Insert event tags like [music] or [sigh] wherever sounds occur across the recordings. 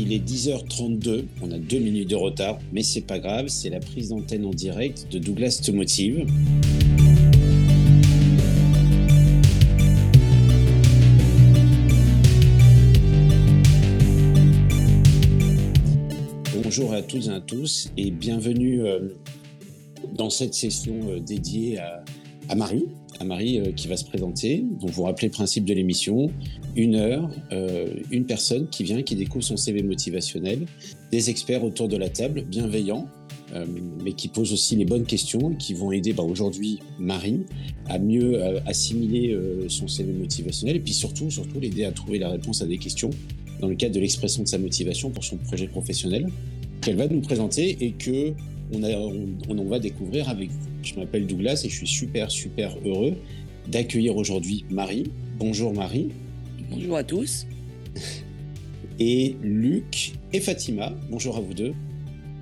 Il est 10h32, on a deux minutes de retard, mais c'est pas grave, c'est la prise d'antenne en direct de Douglas Te Motive. Bonjour à toutes et à tous et bienvenue euh, dans cette session euh, dédiée à Marie, à Marie euh, qui va se présenter. Donc, vous rappelez le principe de l'émission une heure, euh, une personne qui vient, qui découvre son CV motivationnel, des experts autour de la table, bienveillants, euh, mais qui posent aussi les bonnes questions, qui vont aider bah, aujourd'hui Marie à mieux assimiler son CV motivationnel, et puis surtout, surtout l'aider à trouver la réponse à des questions dans le cadre de l'expression de sa motivation pour son projet professionnel qu'elle va nous présenter et que on, on, va découvrir avec vous. Je m'appelle Douglas et je suis super, super heureux d'accueillir aujourd'hui Marie. Bonjour Marie. Bonjour à tous. [laughs] Et Luc et Fatima. Bonjour à vous deux.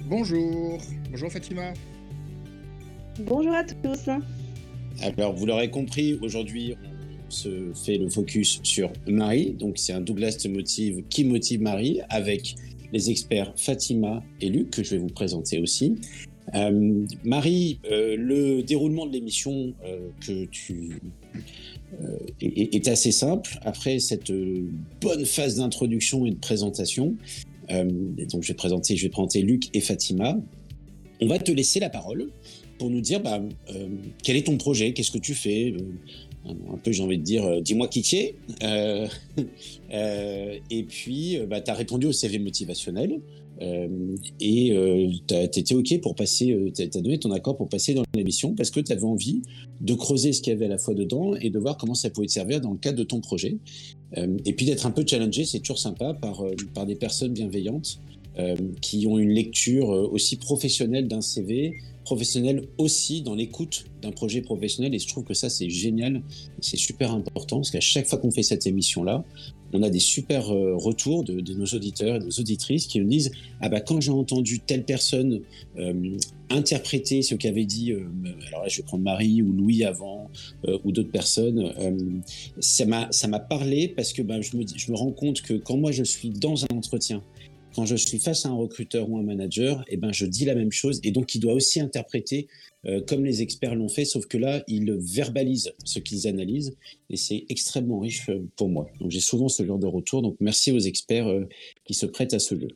Bonjour. Bonjour Fatima. Bonjour à tous. Alors, vous l'aurez compris, aujourd'hui, on se fait le focus sur Marie. Donc, c'est un Douglas te motive qui motive Marie avec les experts Fatima et Luc, que je vais vous présenter aussi. Euh, Marie, euh, le déroulement de l'émission euh, que tu est, assez simple. Après cette bonne phase d'introduction et de présentation, donc je vais présenter, je vais présenter Luc et Fatima. On va te laisser la parole pour nous dire bah, quel est ton projet, qu'est-ce que tu fais, un peu, j'ai envie de dire, euh, dis-moi qui tu es. Euh, [laughs] euh, et puis, bah, tu as répondu au CV motivationnel. et tu OK pour passer, tu as donné ton accord pour passer dans l'émission parce que tu avais envie de creuser ce qu'il y avait à la fois dedans et de voir comment ça pouvait te servir dans le cadre de ton projet. et puis d'être un peu challengé, c'est toujours sympa par, par des personnes bienveillantes qui ont une lecture aussi professionnelle d'un CV, professionnel aussi dans l'écoute d'un projet professionnel. Et je trouve que ça, c'est génial. C'est super important parce qu'à chaque fois qu'on fait cette émission-là, on a des super euh, retours de, nos auditeurs et de nos auditrices qui nous disent Ah bah, quand j'ai entendu telle personne euh, interpréter ce qu'avait dit, euh, alors là, je vais prendre Marie ou Louis avant, ou d'autres personnes, ça m'a parlé parce que bah, je, me, je me rends compte que quand moi je suis dans un entretien, quand je suis face à un recruteur ou un manager, eh ben, je dis la même chose. Et donc, il doit aussi interpréter euh, comme les experts l'ont fait, sauf que là, ils verbalisent ce qu'ils analysent. Et c'est extrêmement riche euh, pour moi. Donc, j'ai souvent ce genre de retour. Donc, merci aux experts euh, qui se prêtent à ce jeu.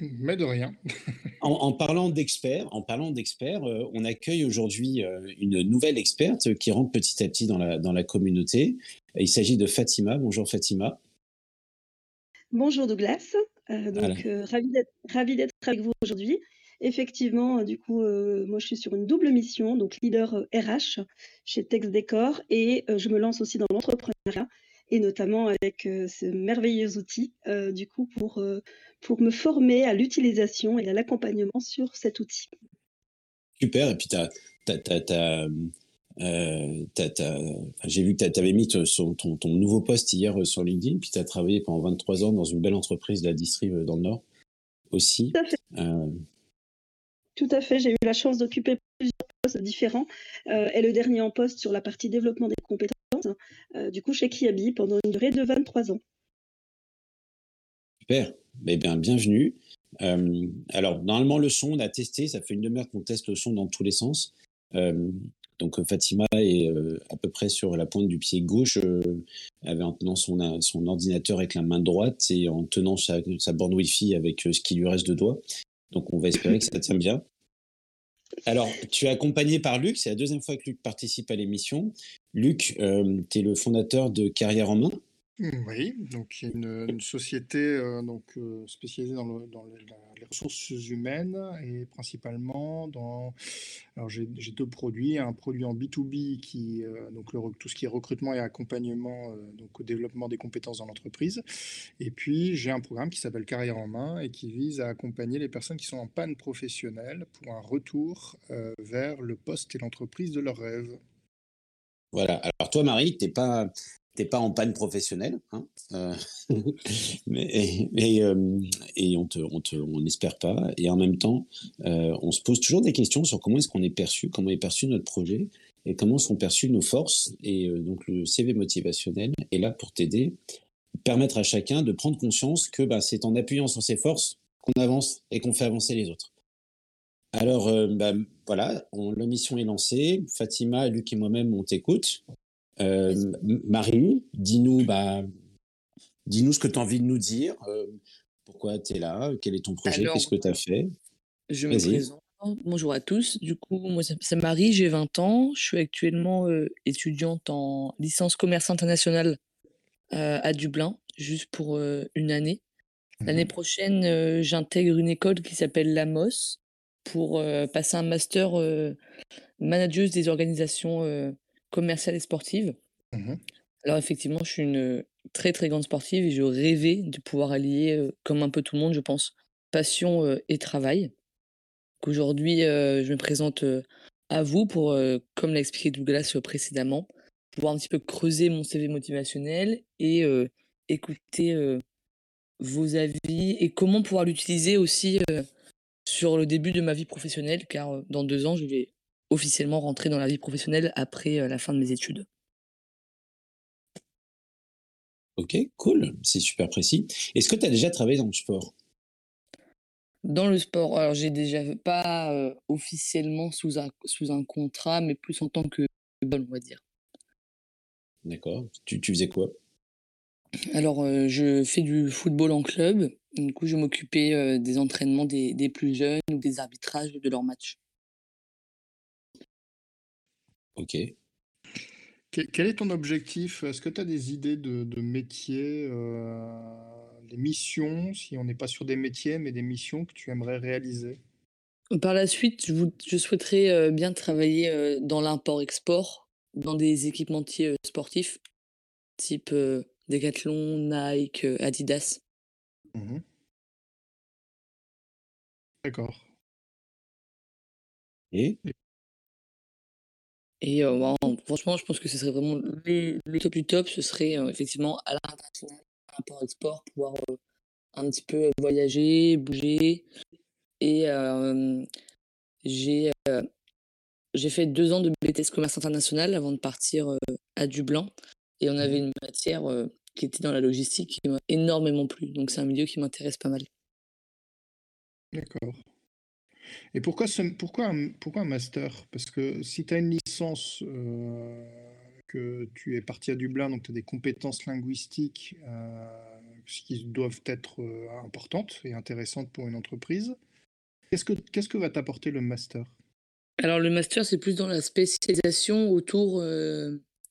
Mais de rien. [laughs] en, parlant d'experts, en parlant d'experts, on accueille aujourd'hui une nouvelle experte qui rentre petit à petit dans la, dans la communauté. Il s'agit de Fatima. Bonjour Fatima. Bonjour Douglas. Euh, donc, euh, ravi d'être avec vous aujourd'hui. Effectivement, euh, du coup, moi, je suis sur une double mission, donc leader RH chez Tex Décor, et je me lance aussi dans l'entrepreneuriat, et notamment avec ce merveilleux outil, du coup, pour, pour me former à l'utilisation et à l'accompagnement sur cet outil. Super, et puis tu as, j'ai vu que tu avais mis ton, ton, nouveau poste hier sur LinkedIn, puis tu as travaillé pendant 23 ans dans une belle entreprise de la distrib dans le Nord aussi. Tout à fait. Euh... Tout à fait. J'ai eu la chance d'occuper plusieurs postes différents. Euh, et le dernier en poste sur la partie développement des compétences, euh, du coup chez Kiabi, pendant une durée de 23 ans. Super. Eh bien, bienvenue. Euh, alors, normalement, le son, on a testé. Ça fait une demi-heure qu'on teste le son dans tous les sens. Donc Fatima est euh, à peu près sur la pointe du pied gauche, euh, en tenant son, son ordinateur avec la main droite et en tenant sa, borne Wi-Fi avec euh, ce qui lui reste de doigts. Donc on va espérer que ça tient bien. Alors, tu es accompagné par Luc, c'est la deuxième fois que Luc participe à l'émission. Luc, tu es le fondateur de Carrière en main. Oui, donc une, société euh, donc, euh, spécialisée dans, le, dans les, ressources humaines et principalement dans. Alors j'ai deux produits, un produit en B2B qui euh, donc tout ce qui est recrutement et accompagnement donc au développement des compétences dans l'entreprise, et puis j'ai un programme qui s'appelle Carrière en main et qui vise à accompagner les personnes qui sont en panne professionnelle pour un retour vers le poste et l'entreprise de leur rêve. Voilà. Alors toi, Marie, t'es pas t'es pas en panne professionnelle, hein, euh, [laughs] [laughs] mais, et, euh, et, on te, on te, on n'espère pas. Et en même temps, euh, on se pose toujours des questions sur comment est-ce qu'on est perçu, comment est perçu notre projet et comment sont perçues nos forces. Et donc le CV motivationnel est là pour t'aider permettre à chacun de prendre conscience que bah, c'est en appuyant sur ses forces qu'on avance et qu'on fait avancer les autres. Alors, bah, voilà, la mission est lancée. Fatima, Luc et moi-même, on t'écoute. Euh, Marie, dis-nous bah, dis ce que tu as envie de nous dire. Euh, pourquoi tu es là? Quel est ton projet? Qu'est-ce que tu as fait? Je me présente. Bonjour à tous. Du coup, moi, c'est Marie, j'ai 20 ans. Je suis actuellement étudiante en licence commerce international à Dublin, juste pour une année. L'année mmh prochaine, j'intègre une école qui s'appelle l'AMOS pour passer un master manageuse des organisations commerciales et sportives. Mmh Alors effectivement, je suis une très très grande sportive et je rêvais de pouvoir allier, comme un peu tout le monde, je pense, passion et travail. Aujourd'hui, je me présente à vous pour, comme l'a expliqué Douglas précédemment, pouvoir un petit peu creuser mon CV motivationnel et écouter vos avis et comment pouvoir l'utiliser aussi sur le début de ma vie professionnelle, car dans deux ans, je vais officiellement rentrer dans la vie professionnelle après la fin de mes études. Ok, cool, c'est super précis. Est-ce que tu as déjà travaillé dans le sport? Dans le sport, alors j'ai déjà pas officiellement sous un, sous un contrat, mais plus en tant que bonne, on va dire. D'accord. Tu, tu faisais quoi? Alors, je fais du football en club. Du coup, je m'occupais, des entraînements des des plus jeunes ou des arbitrages de leurs matchs. OK. Quel est ton objectif? Est-ce que tu as des idées de de métiers, des missions, si on n'est pas sur des métiers, mais des missions que tu aimerais réaliser? Par la suite, je je souhaiterais, bien travailler, dans l'import-export, dans des équipementiers, sportifs, type, Decathlon, Nike, euh, Adidas. Mmh D'accord. Et? Et euh, franchement, je pense que ce serait vraiment les, top du top, ce serait euh, effectivement à l'international, import-export, pouvoir un petit peu voyager, bouger. Et j'ai j'ai fait deux ans de BTS commerce international avant de partir à Dublin. Et on avait mmh. une matière qui était dans la logistique qui m'a énormément plu. Donc c'est un milieu qui m'intéresse pas mal. D'accord. Et pourquoi, ce, pourquoi, un, pourquoi un master? Parce que si tu as une licence, que tu es parti à Dublin, donc tu as des compétences linguistiques qui doivent être importantes et intéressantes pour une entreprise, qu'est-ce que, qu'est-ce que va t'apporter le master? Alors le master, c'est plus dans la spécialisation autour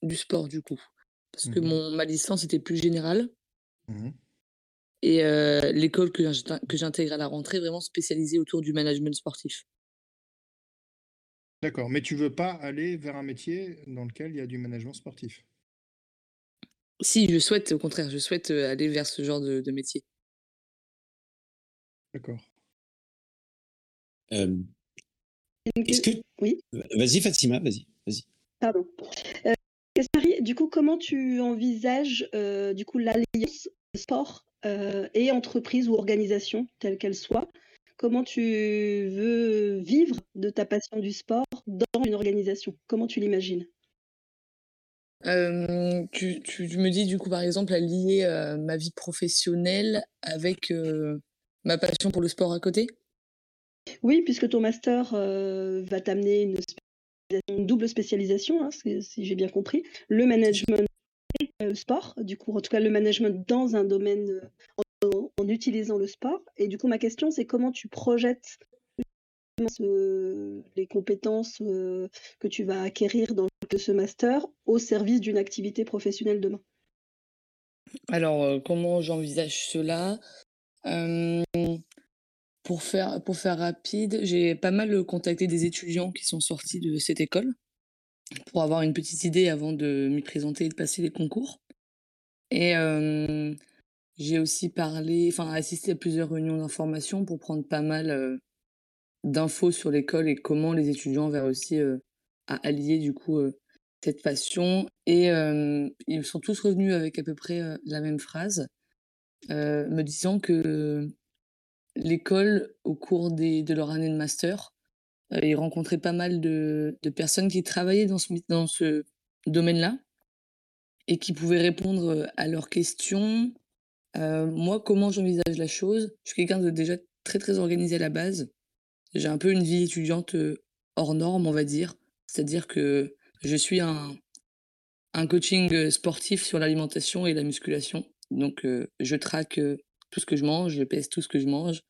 du sport, du coup. Parce que mmh mon, ma licence était plus générale. Mmh Et l'école que j'intègre à la rentrée, vraiment spécialisée autour du management sportif. D'accord, mais tu veux pas aller vers un métier dans lequel il y a du management sportif? Si, je souhaite, au contraire, je souhaite aller vers ce genre de, métier. D'accord. Est-ce que... Oui? Vas-y, Fatima, vas-y. Vas Pardon du coup, comment tu envisages euh, du coup l'alliance sport euh, et entreprise ou organisation, telle qu'elle soit Comment tu veux vivre de ta passion du sport dans une organisation? Comment tu l'imagines? Euh, tu, me dis du coup par exemple à lier ma vie professionnelle avec ma passion pour le sport à côté? Oui, puisque ton master va t'amener une une double spécialisation, hein, si, j'ai bien compris, le management le sport, du coup, en tout cas le management dans un domaine euh, en, utilisant le sport. Et du coup, ma question, c'est comment tu projettes les compétences euh, que tu vas acquérir dans ce master au service d'une activité professionnelle demain? Alors, euh, comment j'envisage cela? Pour faire rapide, j'ai pas mal contacté des étudiants qui sont sortis de cette école pour avoir une petite idée avant de m'y présenter et de passer les concours. Et j'ai aussi parlé, enfin assisté à plusieurs réunions d'information pour prendre pas mal d'infos sur l'école et comment les étudiants vers aussi à allier du coup cette passion. Et ils sont tous revenus avec à peu près la même phrase, me disant que l'école, au cours des, de leur année de master, euh, ils rencontraient pas mal de, personnes qui travaillaient dans ce, dans ce domaine-là et qui pouvait répondre à leurs questions. moi, comment j'envisage la chose? Je suis quelqu'un de déjà très très organisé à la base. J'ai un peu une vie étudiante hors norme, on va dire. C'est-à-dire que je suis un, un coaching sportif sur l'alimentation et la musculation. Donc, je traque tout ce que je mange, je pèse tout ce que je mange.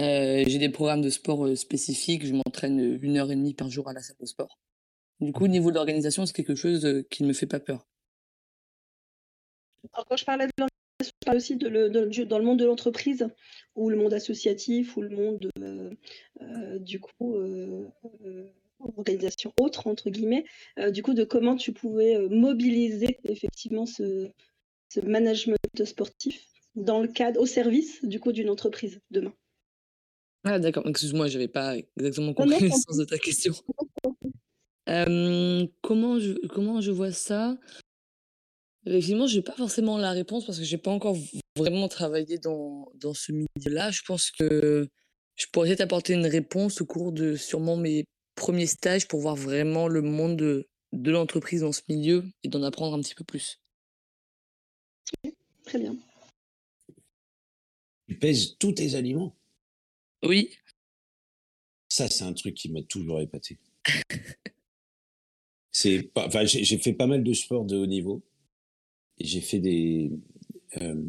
J'ai des programmes de sport spécifiques, je m'entraîne une heure et demie par jour à la salle de sport. Du coup, au niveau de l'organisation, c'est quelque chose qui ne me fait pas peur. Alors, quand je parlais de l'organisation, je parle aussi dans le monde de l'entreprise, ou le monde associatif, ou le monde, du coup, organisation autre, entre guillemets, euh, du coup, de comment tu pouvais euh, mobiliser effectivement ce, management sportif dans le cadre, au service du coup d'une entreprise demain. Ah d'accord, excuse-moi, je n'avais pas exactement compris le sens de ta question. [laughs] comment, je, comment je vois ça? Effectivement, je n'ai pas forcément la réponse parce que je n'ai pas encore vraiment travaillé dans, dans ce milieu-là. Je pense que je pourrais t'apporter une réponse au cours de sûrement mes premier stage pour voir vraiment le monde de, de l'entreprise dans ce milieu et d'en apprendre un petit peu plus. Très bien. Tu pèses tous tes aliments Oui. Ça, c'est un truc qui m'a toujours épaté. c'est pas, enfin, j'ai fait pas mal de sports de haut niveau j'ai fait des euh,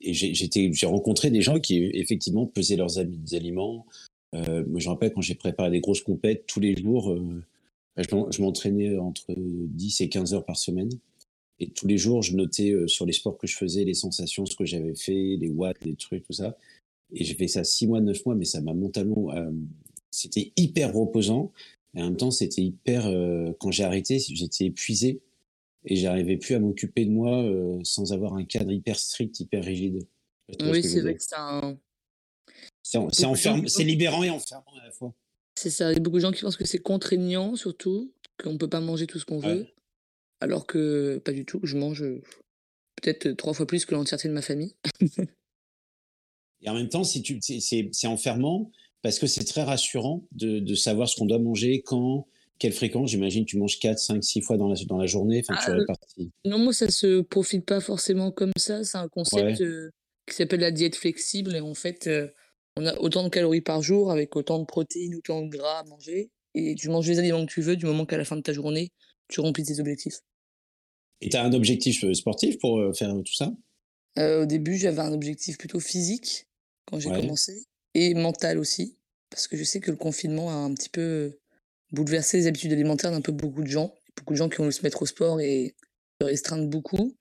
et j'ai rencontré des gens qui effectivement pesaient leurs aliments, euh, moi, je me rappelle quand j'ai préparé des grosses compètes, tous les jours, euh, je m'entraînais entre 10 et 15 heures par semaine. Et tous les jours, je notais euh, sur les sports que je faisais, les sensations, ce que j'avais fait, les watts, les trucs, tout ça. Et j'ai fait ça 6 mois, 9 mois, mais ça m'a mentalement. c'était hyper reposant. Et en même temps, c'était hyper. quand j'ai arrêté, j'étais épuisé. Et j'arrivais plus à m'occuper de moi sans avoir un cadre hyper strict, hyper rigide. Oui, c'est vrai que c'est un, c'est libérant et enfermant à la fois. C'est ça. Il y a beaucoup de gens qui pensent que c'est contraignant, surtout, qu'on ne peut pas manger tout ce qu'on veut. Alors que pas du tout. Je mange euh, peut-être trois fois plus que l'entièreté de ma famille. [laughs] et en même temps, si tu, c'est enfermant parce que c'est très rassurant de, de savoir ce qu'on doit manger, quand, quelle fréquence. J'imagine que tu manges 4, 5, 6 fois dans la, dans la journée. Enfin, tu ah, Non, moi, ça se profite pas forcément comme ça. C'est un concept euh, qui s'appelle la diète flexible. Et en fait, euh, on a autant de calories par jour avec autant de protéines, autant de gras à manger. Et tu manges les aliments que tu veux du moment qu'à la fin de ta journée, tu remplis tes objectifs. Et tu as un objectif euh, sportif pour euh, faire tout ça? Euh, Au début, j'avais un objectif plutôt physique quand j'ai commencé et mental aussi. Parce que je sais que le confinement a un petit peu bouleversé les habitudes alimentaires d'un peu beaucoup de gens. Beaucoup de gens qui ont voulu se mettre au sport et se restreindre beaucoup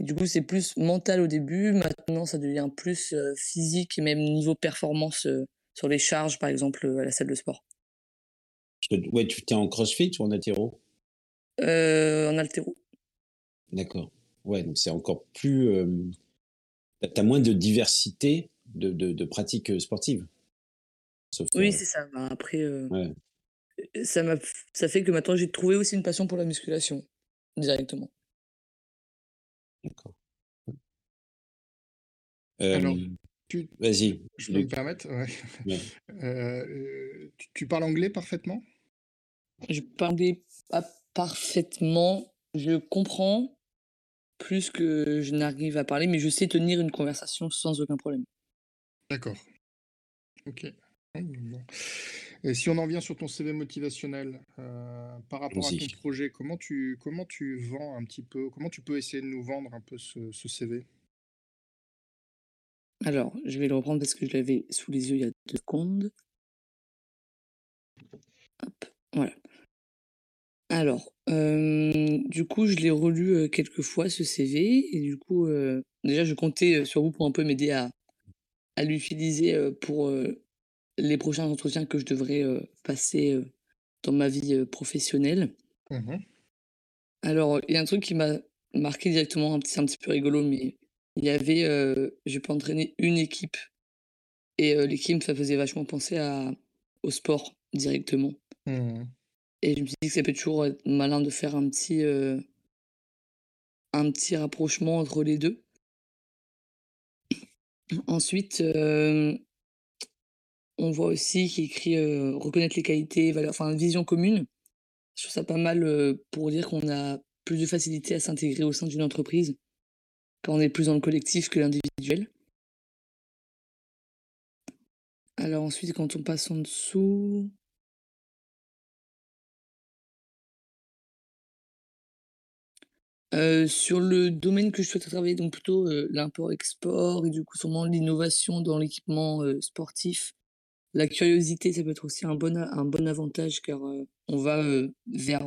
du coup, c'est plus mental au début. Maintenant, ça devient plus physique et même niveau performance sur les charges, par exemple, à la salle de sport. Ouais, tu es en crossfit ou en altéro? En altéro. D'accord. Ouais, donc c'est encore plus. tu as moins de diversité de, de, pratiques sportives. oui, c'est ça. Bah, après, ça, ça fait que maintenant, j'ai trouvé aussi une passion pour la musculation, directement. D'accord. Alors, tu, vas-y. Je peux me permettre [laughs] euh, tu, parles anglais parfaitement? Je parle pas parfaitement. Je comprends plus que je n'arrive à parler, mais je sais tenir une conversation sans aucun problème. D'accord. Ok. Et si on en vient sur ton CV motivationnel, euh, par rapport à ton projet, comment tu, comment tu vends un petit peu, comment tu peux essayer de nous vendre un peu ce, CV Alors, je vais le reprendre parce que je l'avais sous les yeux il y a deux secondes. Hop, voilà. Alors, euh, du coup, je l'ai relu euh, quelques fois ce CV et du coup, déjà, je comptais sur vous pour un peu m'aider à, à l'utiliser pour les prochains entretiens que je devrais passer dans ma vie professionnelle. Mmh Alors, il y a un truc qui m'a marqué directement, c'est un petit peu rigolo, mais il y avait, je peux entraîner une équipe et l'équipe, ça faisait vachement penser à, au sport directement. Mmh et je me suis dit que ça peut toujours être malin de faire un petit, un petit rapprochement entre les deux. Ensuite, on voit aussi qu'il écrit reconnaître les qualités, valeurs, enfin, vision commune. Je trouve ça pas mal pour dire qu'on a plus de facilité à s'intégrer au sein d'une entreprise quand on est plus dans le collectif que l'individuel. Alors ensuite, quand on passe en dessous, Euh, sur le domaine que je souhaite travailler, donc plutôt, euh, l'import-export et du coup sûrement l'innovation dans l'équipement, euh, sportif. La curiosité, ça peut être aussi un bon un bon avantage car, on va, vers,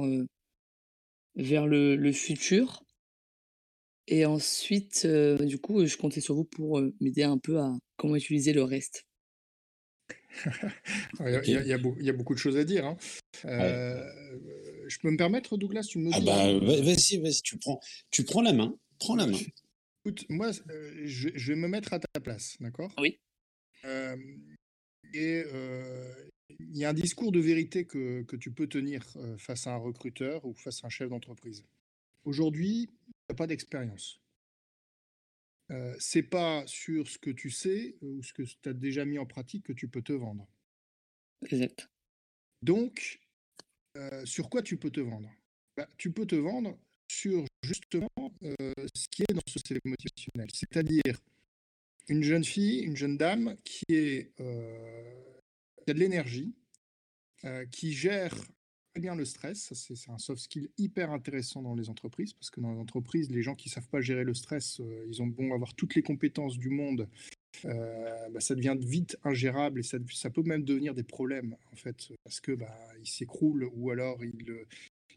vers le le futur. Et ensuite, du coup, je comptais sur vous pour, m'aider un peu à comment utiliser le reste. Il y a beaucoup de choses à dire, hein je peux me permettre, Douglas, tu me Ah bah, vas-y, vas-y, tu prends, tu prends la main, prends la main. Écoute, moi, euh, je, vais me mettre à ta place, d'accord? Oui. Euh, et euh, il y a un discours de vérité que, que tu peux tenir face à un recruteur ou face à un chef d'entreprise. Aujourd'hui, tu n'as pas d'expérience. Euh, c'est pas sur ce que tu sais ou ce que tu as déjà mis en pratique que tu peux te vendre. Exact. Donc, euh, sur quoi tu peux te vendre? Bah, Tu peux te vendre sur justement euh, ce qui est dans ce CV motivationnel, c'est-à-dire une jeune fille, une jeune dame qui, est, euh, a de l'énergie, qui gère très bien le stress. C'est un soft skill hyper intéressant dans les entreprises parce que dans les entreprises, les gens qui ne savent pas gérer le stress, ils ont bon avoir toutes les compétences du monde, euh, bah, ça devient vite ingérable et ça, peut même devenir des problèmes en fait parce que bah, il s'écroule ou alors il euh,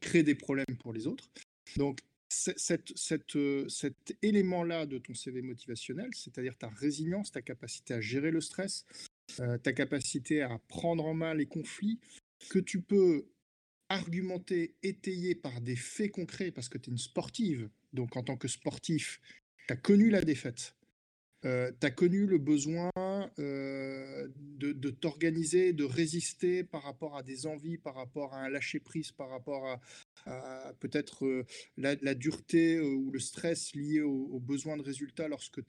crée des problèmes pour les autres. Donc euh, cet élément-là de ton CV motivationnel, c'est-à-dire ta résilience, ta capacité à gérer le stress, ta capacité à prendre en main les conflits, que tu peux argumenter, étayer par des faits concrets, parce que tu es une sportive, donc en tant que sportif, tu as connu la défaite, euh, tu as connu le besoin euh, de, t'organiser, de résister par rapport à des envies, par rapport à un lâcher-prise, par rapport à, peut-être euh, la, dureté ou le stress lié aux besoins de résultats lorsque,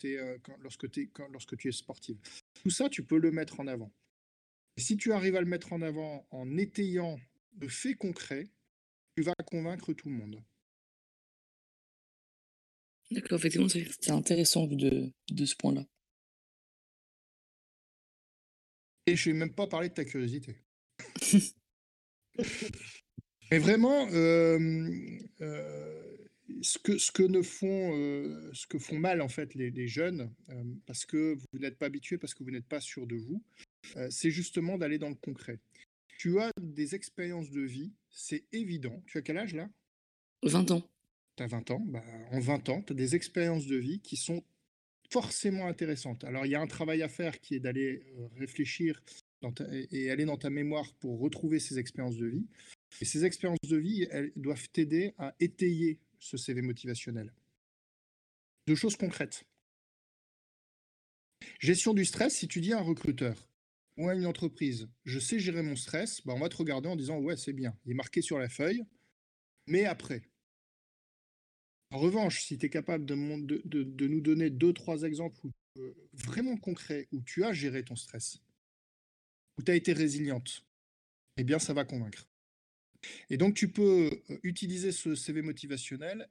lorsque, lorsque tu es sportive. Tout ça, tu peux le mettre en avant. Et si tu arrives à le mettre en avant en étayant de faits concrets, tu vas convaincre tout le monde. D'accord, effectivement, c'est intéressant vu de, de ce point-là. Et je vais même pas parler de ta curiosité. [laughs] Mais vraiment, euh, euh, ce, que, ce, que ne font, euh, ce que font mal en fait les, les jeunes, parce que vous n'êtes pas habitués, parce que vous n'êtes pas sûr de vous, c'est justement d'aller dans le concret. Tu as des expériences de vie, c'est évident. Tu as quel âge là? 20 ans tu as 20 ans, bah, en 20 ans, tu as des expériences de vie qui sont forcément intéressantes. Alors, il y a un travail à faire qui est d'aller euh, réfléchir et aller dans ta mémoire pour retrouver ces expériences de vie. Et ces expériences de vie, elles doivent t'aider à étayer ce CV motivationnel. Deux choses concrètes. Gestion du stress, si tu dis à un recruteur ou à une entreprise, je sais gérer mon stress, bah on va te regarder en disant ouais, c'est bien, il est marqué sur la feuille, mais après, en revanche, si tu es capable de, nous donner deux, trois exemples vraiment concrets où tu as géré ton stress, où tu as été résiliente, eh bien, ça va convaincre. Et donc, tu peux euh, utiliser ce CV motivationnel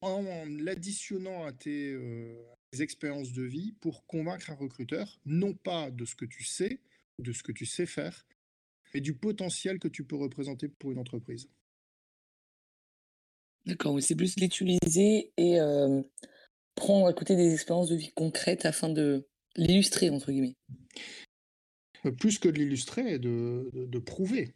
en l'additionnant à tes, euh, tes, expériences de vie pour convaincre un recruteur, non pas de ce que tu sais, de ce que tu sais faire, mais du potentiel que tu peux représenter pour une entreprise. D'accord, c'est plus l'utiliser et prendre à côté des expériences de vie concrètes afin de «l'illustrer» entre guillemets. Euh, plus que de l'illustrer, de de prouver.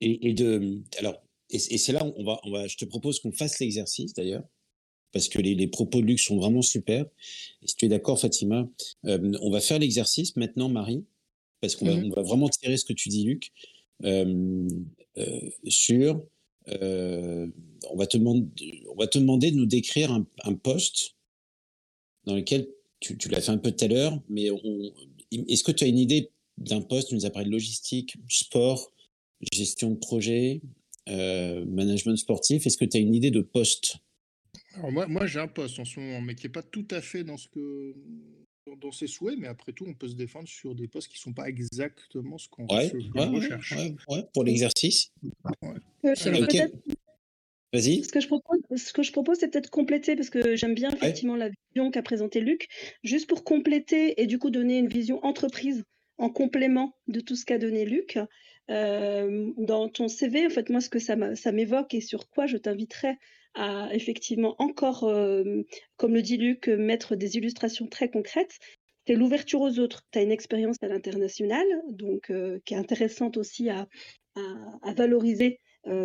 Et de alors et c'est là on va on va je te propose qu'on fasse l'exercice d'ailleurs, parce que les propos de Luc sont vraiment super et si tu es d'accord Fatima, on va faire l'exercice maintenant Marie, parce qu'on va mmh on va vraiment tirer ce que tu dis Luc. Euh, sur euh, on, va te demander, de nous décrire un, poste dans lequel tu, l'as fait un peu tout à l'heure, mais est-ce que tu as une idée d'un poste, nous logistique, sport, gestion de projet, euh, management sportif. Est-ce que tu as une idée de poste? Moi, moi j'ai un poste en ce moment, mais qui n'est pas tout à fait dans ce que dans ses souhaits, mais après tout, on peut se défendre sur des postes qui ne sont pas exactement ce qu'on recherche. pour l'exercice. Vas-y. Ce que je propose, ce que je propose, c'est peut-être compléter parce que j'aime bien effectivement la vision qu'a présentée Luc, juste pour compléter et du coup donner une vision entreprise en complément de tout ce qu'a donné Luc. Euh, dans ton CV, en fait, moi, ce que ça m'évoque et sur quoi je t'inviterais à effectivement encore, euh, comme le dit Luc, mettre des illustrations très concrètes, c'est l'ouverture aux autres. Tu as une expérience à l'international, donc euh, qui est intéressante aussi à, à, valoriser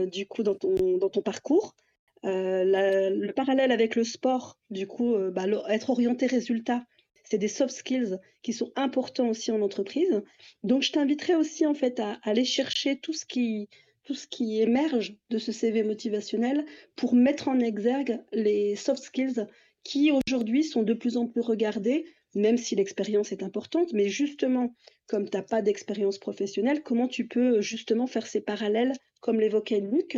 du coup dans ton, dans ton parcours. le parallèle avec le sport, du coup, bah, être orienté résultat, c'est des soft skills qui sont importants aussi en entreprise. Donc, je t'inviterai aussi en fait à, aller chercher tout ce qui tout ce qui émerge de ce CV motivationnel pour mettre en exergue les soft skills qui aujourd'hui sont de plus en plus regardés, même si l'expérience est importante, mais justement, comme tu n'as pas d'expérience professionnelle, comment tu peux justement faire ces parallèles, comme l'évoquait Luc?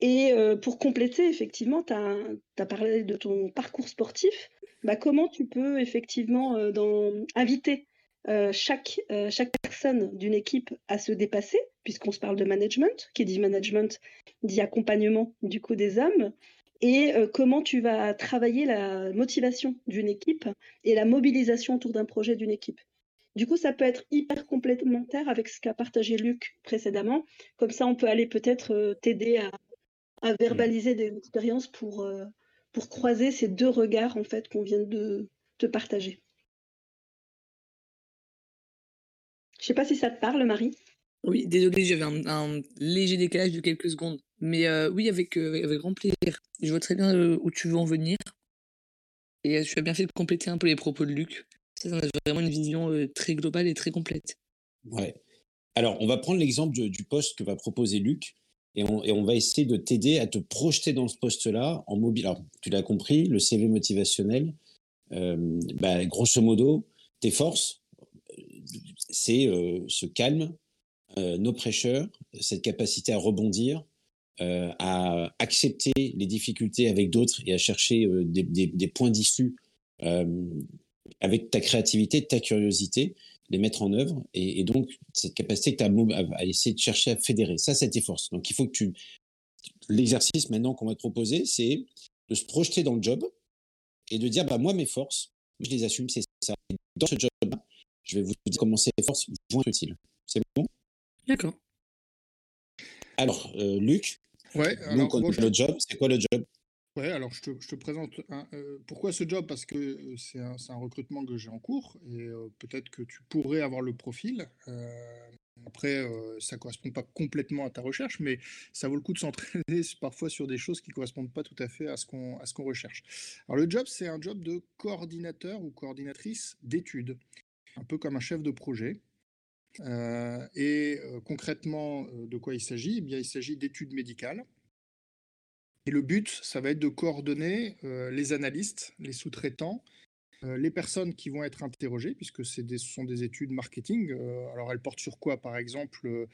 Et euh, pour compléter, effectivement, tu as, parlé de ton parcours sportif. Bah, comment tu peux effectivement euh, dans, inviter euh, chaque, euh, chaque personne d'une équipe à se dépasser, puisqu'on se parle de management, qui dit management dit accompagnement du coup des hommes, et comment tu vas travailler la motivation d'une équipe et la mobilisation autour d'un projet d'une équipe. Du coup, ça peut être hyper complémentaire avec ce qu'a partagé Luc précédemment. Comme ça, on peut aller peut-être t'aider à, à, verbaliser des expériences pour, pour croiser ces deux regards en fait qu'on vient de te partager. Je sais pas si ça te parle, Marie. Oui, désolé, j'avais un, léger décalage de quelques secondes. Mais euh, oui, avec, euh, avec, grand plaisir. Je vois très bien euh, où tu veux en venir. Et tu as bien fait de compléter un peu les propos de Luc. Ça, a vraiment une vision très globale et très complète. Ouais. Alors, on va prendre l'exemple du poste que va proposer Luc et on, va essayer de t'aider à te projeter dans ce poste-là en mobile. Alors, tu l'as compris, le CV motivationnel, euh, bah, grosso modo, tes forces, c'est euh, ce calme, euh, nos pressures, cette capacité à rebondir, à accepter les difficultés avec d'autres et à chercher des, des, points d'issue avec ta créativité, ta curiosité les mettre en œuvre et, donc cette capacité que tu as à, essayer de chercher à fédérer. Ça, c'est tes forces. Donc il faut que tu. L'exercice maintenant qu'on va te proposer, c'est de se projeter dans le job et de dire bah, moi, mes forces, je les assume, c'est ça. dans ce job je vais vous dire comment ces forces vont être utiles. C'est bon? D'accord. Alors, euh, Luc, ouais, alors, le job, c'est quoi le job? Ouais, alors je te, présente euh, pourquoi ce job? Parce que euh, c'est un, recrutement que j'ai en cours et euh, peut-être que tu pourrais avoir le profil. après, ça ne correspond pas complètement à ta recherche, mais ça vaut le coup de s'entraîner [laughs] parfois sur des choses qui ne correspondent pas tout à fait à ce qu'on qu'on recherche. Alors le job, c'est un job de coordinateur ou coordinatrice d'études, un peu comme un chef de projet. et concrètement, de quoi il s'agit? Eh bien, Il s'agit d'études médicales et le but, ça va être de coordonner euh, les analystes, les sous-traitants, euh, les personnes qui vont être interrogées, puisque ce sont des études marketing. Euh, alors, elles portent sur quoi? Par exemple,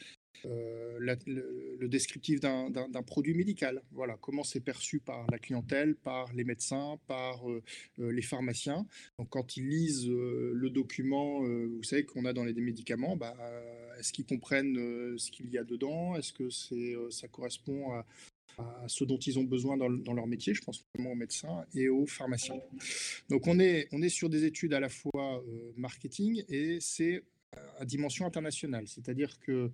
le, descriptif d'un produit médical. Voilà, comment c'est perçu par la clientèle, par les médecins, par les pharmaciens. Donc, quand ils lisent le document, vous savez qu'on a dans les médicaments, bah, est-ce qu'ils comprennent ce qu'il y a dedans? Est-ce que ça correspond à, ce dont ils ont besoin dans, leur métier, je pense notamment aux médecins et aux pharmaciens. Donc on est, on est sur des études à la fois euh, marketing et c'est à dimension internationale, c'est-à-dire que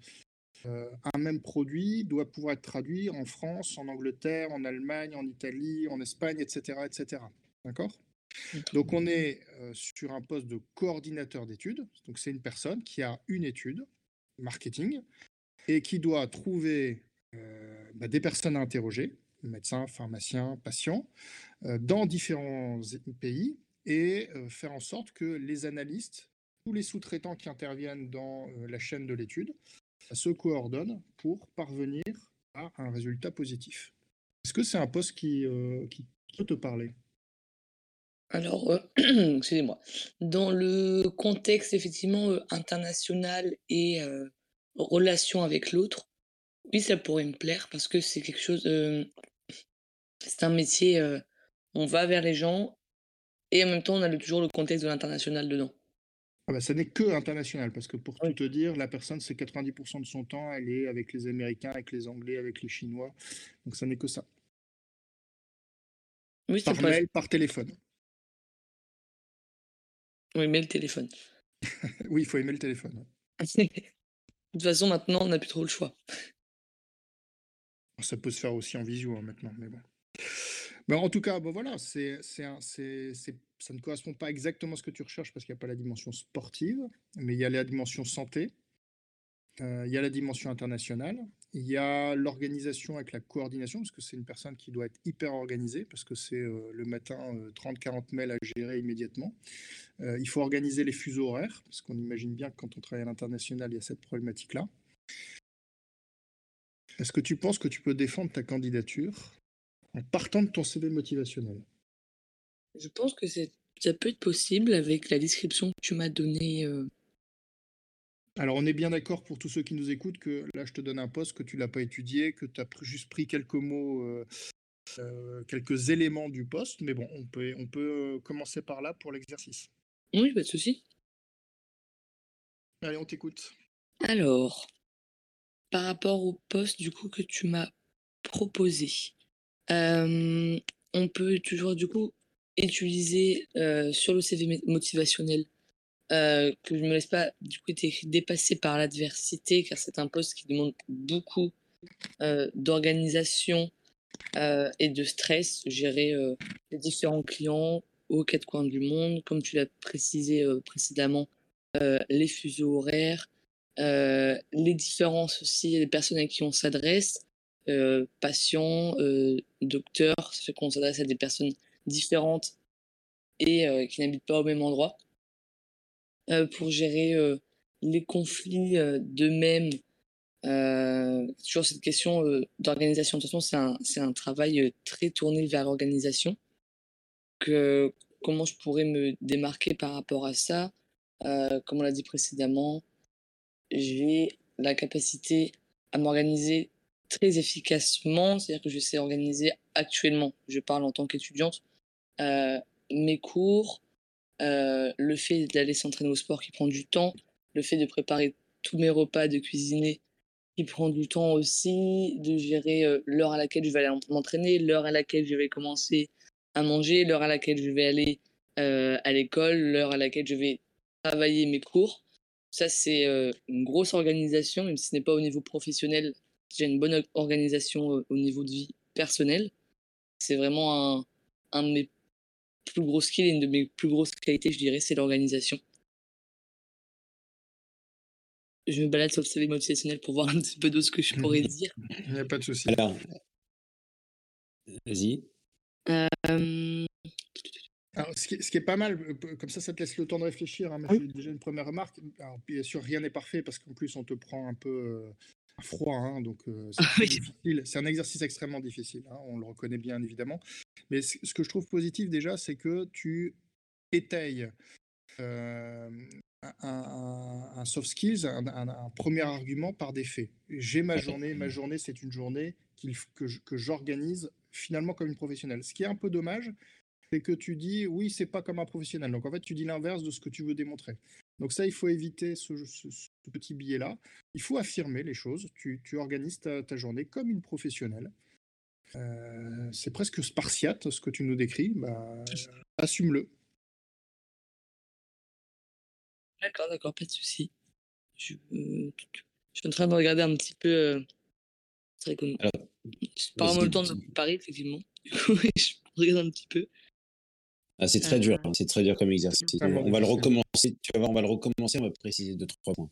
euh, un même produit doit pouvoir être traduit en France, en Angleterre, en Allemagne, en Italie, en Espagne, etc. etc. D'accord? Donc on est euh, sur un poste de coordinateur d'études. Donc c'est une personne qui a une étude marketing et qui doit trouver euh, bah, des personnes à interroger, médecins, pharmaciens, patients, dans différents pays et faire en sorte que les analystes, tous les sous-traitants qui interviennent dans la chaîne de l'étude, se coordonnent pour parvenir à un résultat positif. Est-ce que c'est un poste qui, qui peut te parler? Alors, [clears throat] excusez-moi, dans le contexte effectivement international et relation avec l'autre, oui, ça pourrait me plaire parce que c'est quelque chose, c'est un métier, on va vers les gens et en même temps, on a toujours le contexte de l'international dedans. Ah bah, ça n'est que international, parce que pour tout te dire, la personne, c'est 90% de son temps, elle est avec les Américains, avec les Anglais, avec les Chinois. Donc ça n'est que ça. Oui, par mail, par téléphone. Oui, mais le téléphone. [laughs] oui, il faut aimer le téléphone. [laughs] de toute façon, maintenant, on n'a plus trop le choix. Ça peut se faire aussi en visio hein, maintenant, mais bon. Mais en tout cas, bon voilà, c'est, ça ne correspond pas exactement à ce que tu recherches parce qu'il n'y a pas la dimension sportive, mais il y a la dimension santé, euh, il y a la dimension internationale, il y a l'organisation avec la coordination, parce que c'est une personne qui doit être hyper organisée, parce que c'est euh, le matin 30-40 euh, mails à gérer immédiatement. il faut organiser les fuseaux horaires, parce qu'on imagine bien que quand on travaille à l'international, il y a cette problématique-là. Est-ce que tu penses que tu peux défendre ta candidature en partant de ton CV motivationnel? Je pense que ça peut être possible avec la description que tu m'as donnée. Euh. Alors, on est bien d'accord pour tous ceux qui nous écoutent que là, je te donne un poste que tu l'as pas étudié, que tu as juste pris quelques mots, euh, euh, quelques éléments du poste, mais bon, on peut, on peut commencer par là pour l'exercice. Oui, pas de souci. Allez, on t'écoute. Alors, par rapport au poste du coup que tu m'as proposé, on peut toujours du coup utiliser sur le CV motivationnel. Que je ne me laisse pas du coup dépassé par l'adversité car c'est un poste qui demande beaucoup d'organisation et de stress, gérer les différents clients aux quatre coins du monde, comme tu l'as précisé précédemment, les fuseaux horaires, les différences aussi des personnes à qui on s'adresse, euh, patients, euh, docteurs, fait qu'on s'adresse à des personnes différentes et euh, qui n'habitent pas au même endroit. pour gérer les conflits d'eux-mêmes, toujours cette question d'organisation. De toute façon, c'est un, un, travail très tourné vers l'organisation. Que, comment je pourrais me démarquer par rapport à ça? Comme on l'a dit précédemment, j'ai la capacité à m'organiser très efficacement, c'est-à-dire que je sais organiser actuellement, je parle en tant qu'étudiante, euh, mes cours, euh, le fait d'aller s'entraîner au sport qui prend du temps, le fait de préparer tous mes repas, de cuisiner qui prend du temps aussi, de gérer euh, l'heure à laquelle je vais aller m'entraîner, l'heure à laquelle je vais commencer à manger, l'heure à laquelle je vais aller à l'école, l'heure à laquelle je vais travailler mes cours. Ça, c'est une grosse organisation, même si ce n'est pas au niveau professionnel, j'ai une bonne organisation au niveau de vie personnelle. C'est vraiment un, un de mes plus gros skills et une de mes plus grosses qualités, je dirais, c'est l'organisation. Je me balade sur le CV motivationnel pour voir un petit peu de ce que je pourrais [laughs] dire. Il n'y a pas de souci. Alors, vas-y. Alors, ce, qui est, ce, qui est, pas mal, comme ça, ça te laisse le temps de réfléchir. Hein, mais déjà une première remarque. Alors, bien sûr, rien n'est parfait parce qu'en plus, on te prend un peu froid, hein, donc [laughs] c'est un exercice extrêmement difficile, hein, on le reconnaît bien évidemment. Mais ce que je trouve positif déjà, c'est que tu étayes un, soft skills, un, premier argument par des faits. J'ai ma journée, ma journée c'est une journée que, que j'organise finalement comme une professionnelle. Ce qui est un peu dommage, c'est que tu dis oui, c'est pas comme un professionnel. Donc en fait, tu dis l'inverse de ce que tu veux démontrer. Donc ça, il faut éviter ce, petit billet-là. Il faut affirmer les choses. Tu, organises ta, journée comme une professionnelle. Euh, c'est presque spartiate ce que tu nous décris. Bah, assume-le. D'accord, d'accord, pas de souci. Je, suis en train de regarder un petit peu. Euh, c'est pas vraiment le temps de préparer, effectivement. [laughs] je regarde un petit peu. Ah, c'est très dur, hein, c'est très dur comme exercice. On va le recommencer, tu vas voir, on va le recommencer, on va préciser deux, trois points.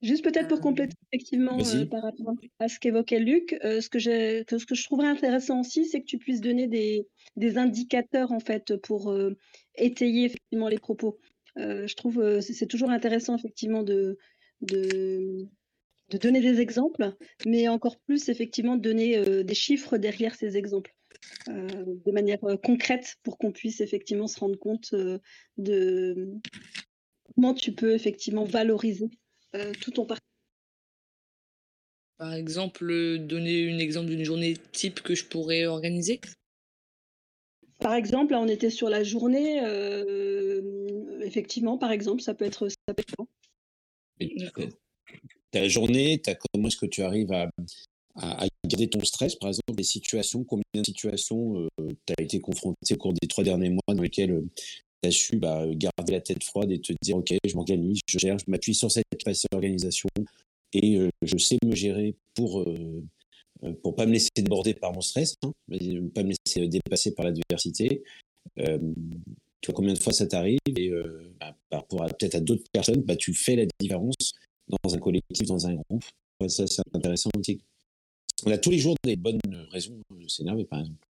Juste peut-être pour compléter effectivement euh, par rapport à ce qu'évoquait Luc, euh, ce, que ce que je trouverais intéressant aussi, c'est que tu puisses donner des, des indicateurs en fait pour euh, étayer effectivement les propos. je trouve c'est toujours intéressant effectivement de, de, de, donner des exemples, mais encore plus effectivement de donner des chiffres derrière ces exemples. Euh, de manière euh, concrète pour qu'on puisse effectivement se rendre compte euh, de comment tu peux effectivement valoriser tout ton parcours. Par exemple, donner un exemple d'une journée type que je pourrais organiser? Par exemple, là, on était sur la journée. effectivement, par exemple, ça peut être ça peut être ta journée, comment est-ce que tu arrives à, à, garder ton stress, par exemple, des situations, combien de situations euh, tu as été confronté au cours des trois derniers mois dans lesquelles euh, tu as su bah, garder la tête froide et te dire, OK, je m'organise, je gère, je m'appuie sur cette capacité d'organisation et euh, je sais me gérer pour pour pas me laisser déborder par mon stress, hein, pas me laisser dépasser par l'adversité. tu vois combien de fois ça t'arrive et bah, par rapport peut-être à d'autres personnes, bah, tu fais la différence dans un collectif, dans un groupe. Ça, c'est intéressant. On a tous les jours des bonnes raisons de s'énerver, par exemple.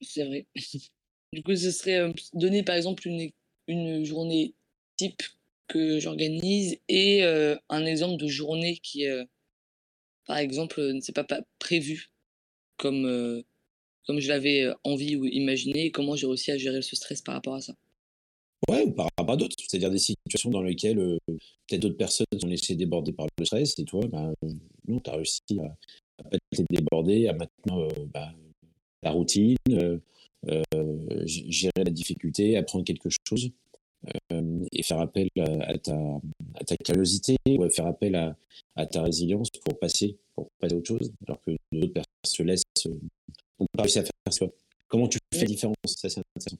C'est vrai. [laughs] Du coup, ce serait euh, donner, par exemple, une, une journée type que j'organise et euh, un exemple de journée qui, euh, par exemple, ne s'est pas, pas prévu comme, comme je l'avais envie ou imaginé et comment j'ai réussi à gérer ce stress par rapport à ça. Ouais, ou par rapport à d'autres. C'est-à-dire des situations dans lesquelles peut-être d'autres personnes sont laissées déborder par le stress et toi, bah, non, tu as réussi à pas être débordé, à maintenant euh, bah, la routine, euh, euh, gérer la difficulté, apprendre quelque chose et faire appel à, ta, à, ta, curiosité ou faire appel à, à, ta résilience pour passer, pour passer à autre chose, alors que d'autres personnes se laissent, n'ont pas réussi à faire ça. Comment tu fais la différence? Ça, c'est intéressant.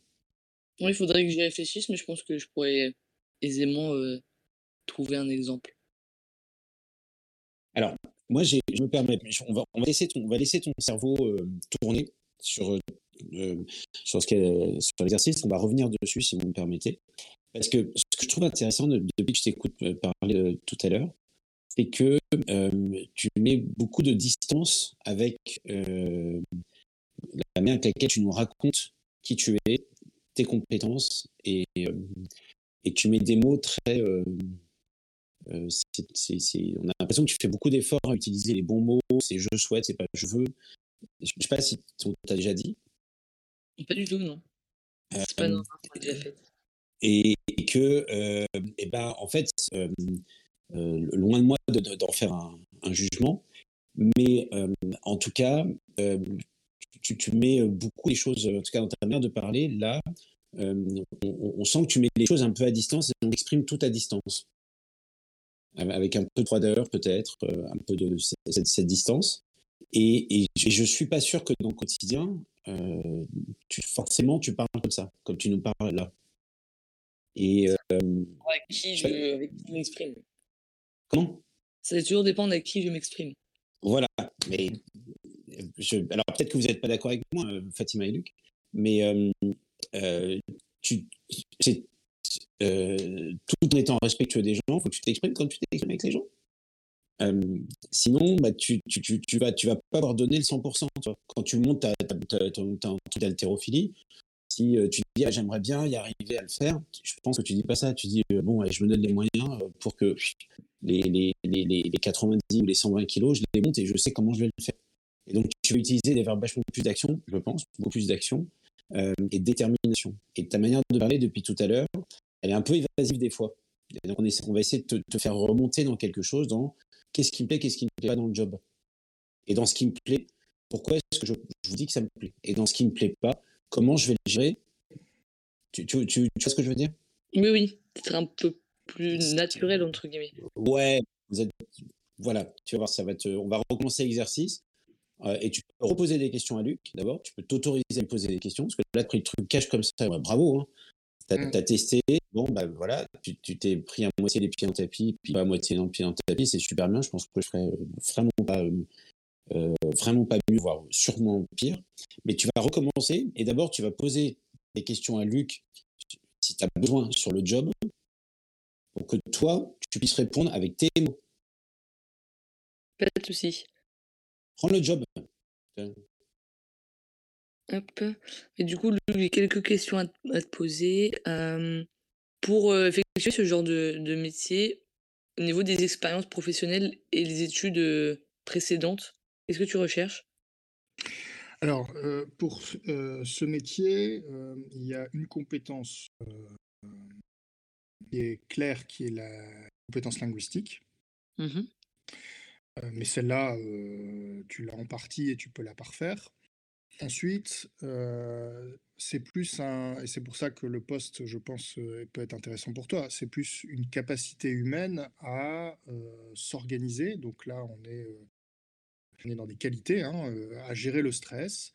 Oui, il faudrait que j'y réfléchisse, mais je pense que je pourrais aisément trouver un exemple. Alors, moi, je me permets, on va, on va, laisser, ton, cerveau euh, tourner sur, euh, euh, sur, ce sur l'exercice. On va revenir dessus, si vous me permettez. Parce que ce que je trouve intéressant depuis que je t'écoute parler tout à l'heure, c'est que tu mets beaucoup de distance avec la manière avec laquelle tu nous racontes qui tu es, tes compétences, et, et tu mets des mots très euh, on a l'impression que tu fais beaucoup d'efforts à utiliser les bons mots, c'est je souhaite, c'est pas je veux. Je sais pas si tu as déjà dit. Pas du tout, non. C'est pas euh, déjà fait. Et, que, euh, et ben, en fait, loin de moi d'en faire un, jugement, mais en tout cas, tu, tu, mets beaucoup les choses, en tout cas dans ta manière de parler, là, on, on, sent que tu mets les choses un peu à distance et on exprime tout à distance avec un peu de froideur peut-être, euh, un peu de cette, distance. Et, et, je suis pas sûr que dans le quotidien, euh, tu, forcément, tu parles comme ça, comme tu nous parles là. Et euh, avec qui je, m'exprime. Comment? Ça va toujours dépendre avec qui je m'exprime. Voilà, mais je, alors peut-être que vous n'êtes pas d'accord avec moi, Fatima et Luc, mais tu, euh, tout en étant respectueux des gens, il faut que tu t'exprimes comme tu t'exprimes avec les gens. Euh, sinon, bah, tu, tu, vas, pas avoir donné le 100%. Quand tu montes ta, truc d'haltérophilie, si euh, tu dis ah, j'aimerais bien y arriver à le faire, je pense que tu dis pas ça. Tu dis bon, je me donne les moyens pour que les, les, les, les, 90 ou les 120 kilos, je les monte et je sais comment je vais le faire. Et donc, tu vas utiliser des verbes vachement plus d'action, je pense, beaucoup plus d'action et de détermination. Et ta manière de parler depuis tout à l'heure, elle est un peu évasive des fois. donc on, va essayer de te, faire remonter dans quelque chose, dans qu'est-ce qui me plaît, qu'est-ce qui ne me plaît pas dans le job. Et dans ce qui me plaît, pourquoi est-ce que je, vous dis que ça me plaît? Et dans ce qui ne me plaît pas, comment je vais le gérer? Tu, tu, tu, vois ce que je veux dire? Oui, oui. C'est un peu plus naturel, entre guillemets. Ouais, vous êtes, voilà, tu vas voir, ça va te, on va recommencer l'exercice. Euh, et tu peux reposer des questions à Luc, d'abord. Tu peux t'autoriser à lui poser des questions, parce que là, tu le truc cache comme ça. bravo. Hein. Tu as, mmh. testé, bon, bah voilà, tu t'es pris à moitié les pieds en tapis, puis pas à moitié dans le pied en tapis, c'est super bien. Je pense que je ferais euh, vraiment pas, euh, euh, vraiment pas mieux, voire sûrement pire. Mais tu vas recommencer et d'abord, tu vas poser des questions à Luc si tu as besoin sur le job pour que toi, tu puisses répondre avec tes mots. Pas de souci. Prends le job. Hop. Et du coup, j'ai quelques questions à, te poser. pour effectuer ce genre de, métier, au niveau des expériences professionnelles et les études précédentes, qu'est-ce que tu recherches? Alors, pour ce métier, il y a une compétence qui est claire, qui est la compétence linguistique. Mmh mais celle-là, tu l'as en partie et tu peux la parfaire. Ensuite, euh, c'est plus un, et c'est pour ça que le poste, je pense, euh, peut être intéressant pour toi, c'est plus une capacité humaine à euh, s'organiser. Donc là, on est, on est dans des qualités, hein, à gérer le stress,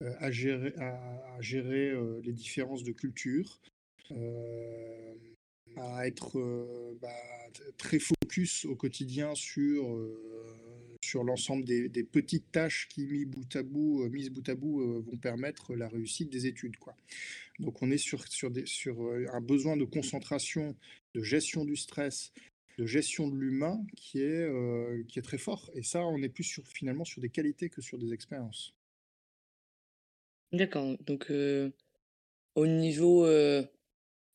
à gérer, à, gérer les différences de culture, à être bah, très focus au quotidien sur sur l'ensemble des, petites tâches qui, mis bout à bout, euh, mises bout à bout, euh, vont permettre la réussite des études. Quoi. Donc on est sur, sur, des, sur euh, un besoin de concentration, de gestion du stress, de gestion de l'humain qui est, qui est très fort. Et ça, on est plus sur, finalement sur des qualités que sur des expériences. D'accord. Donc au niveau,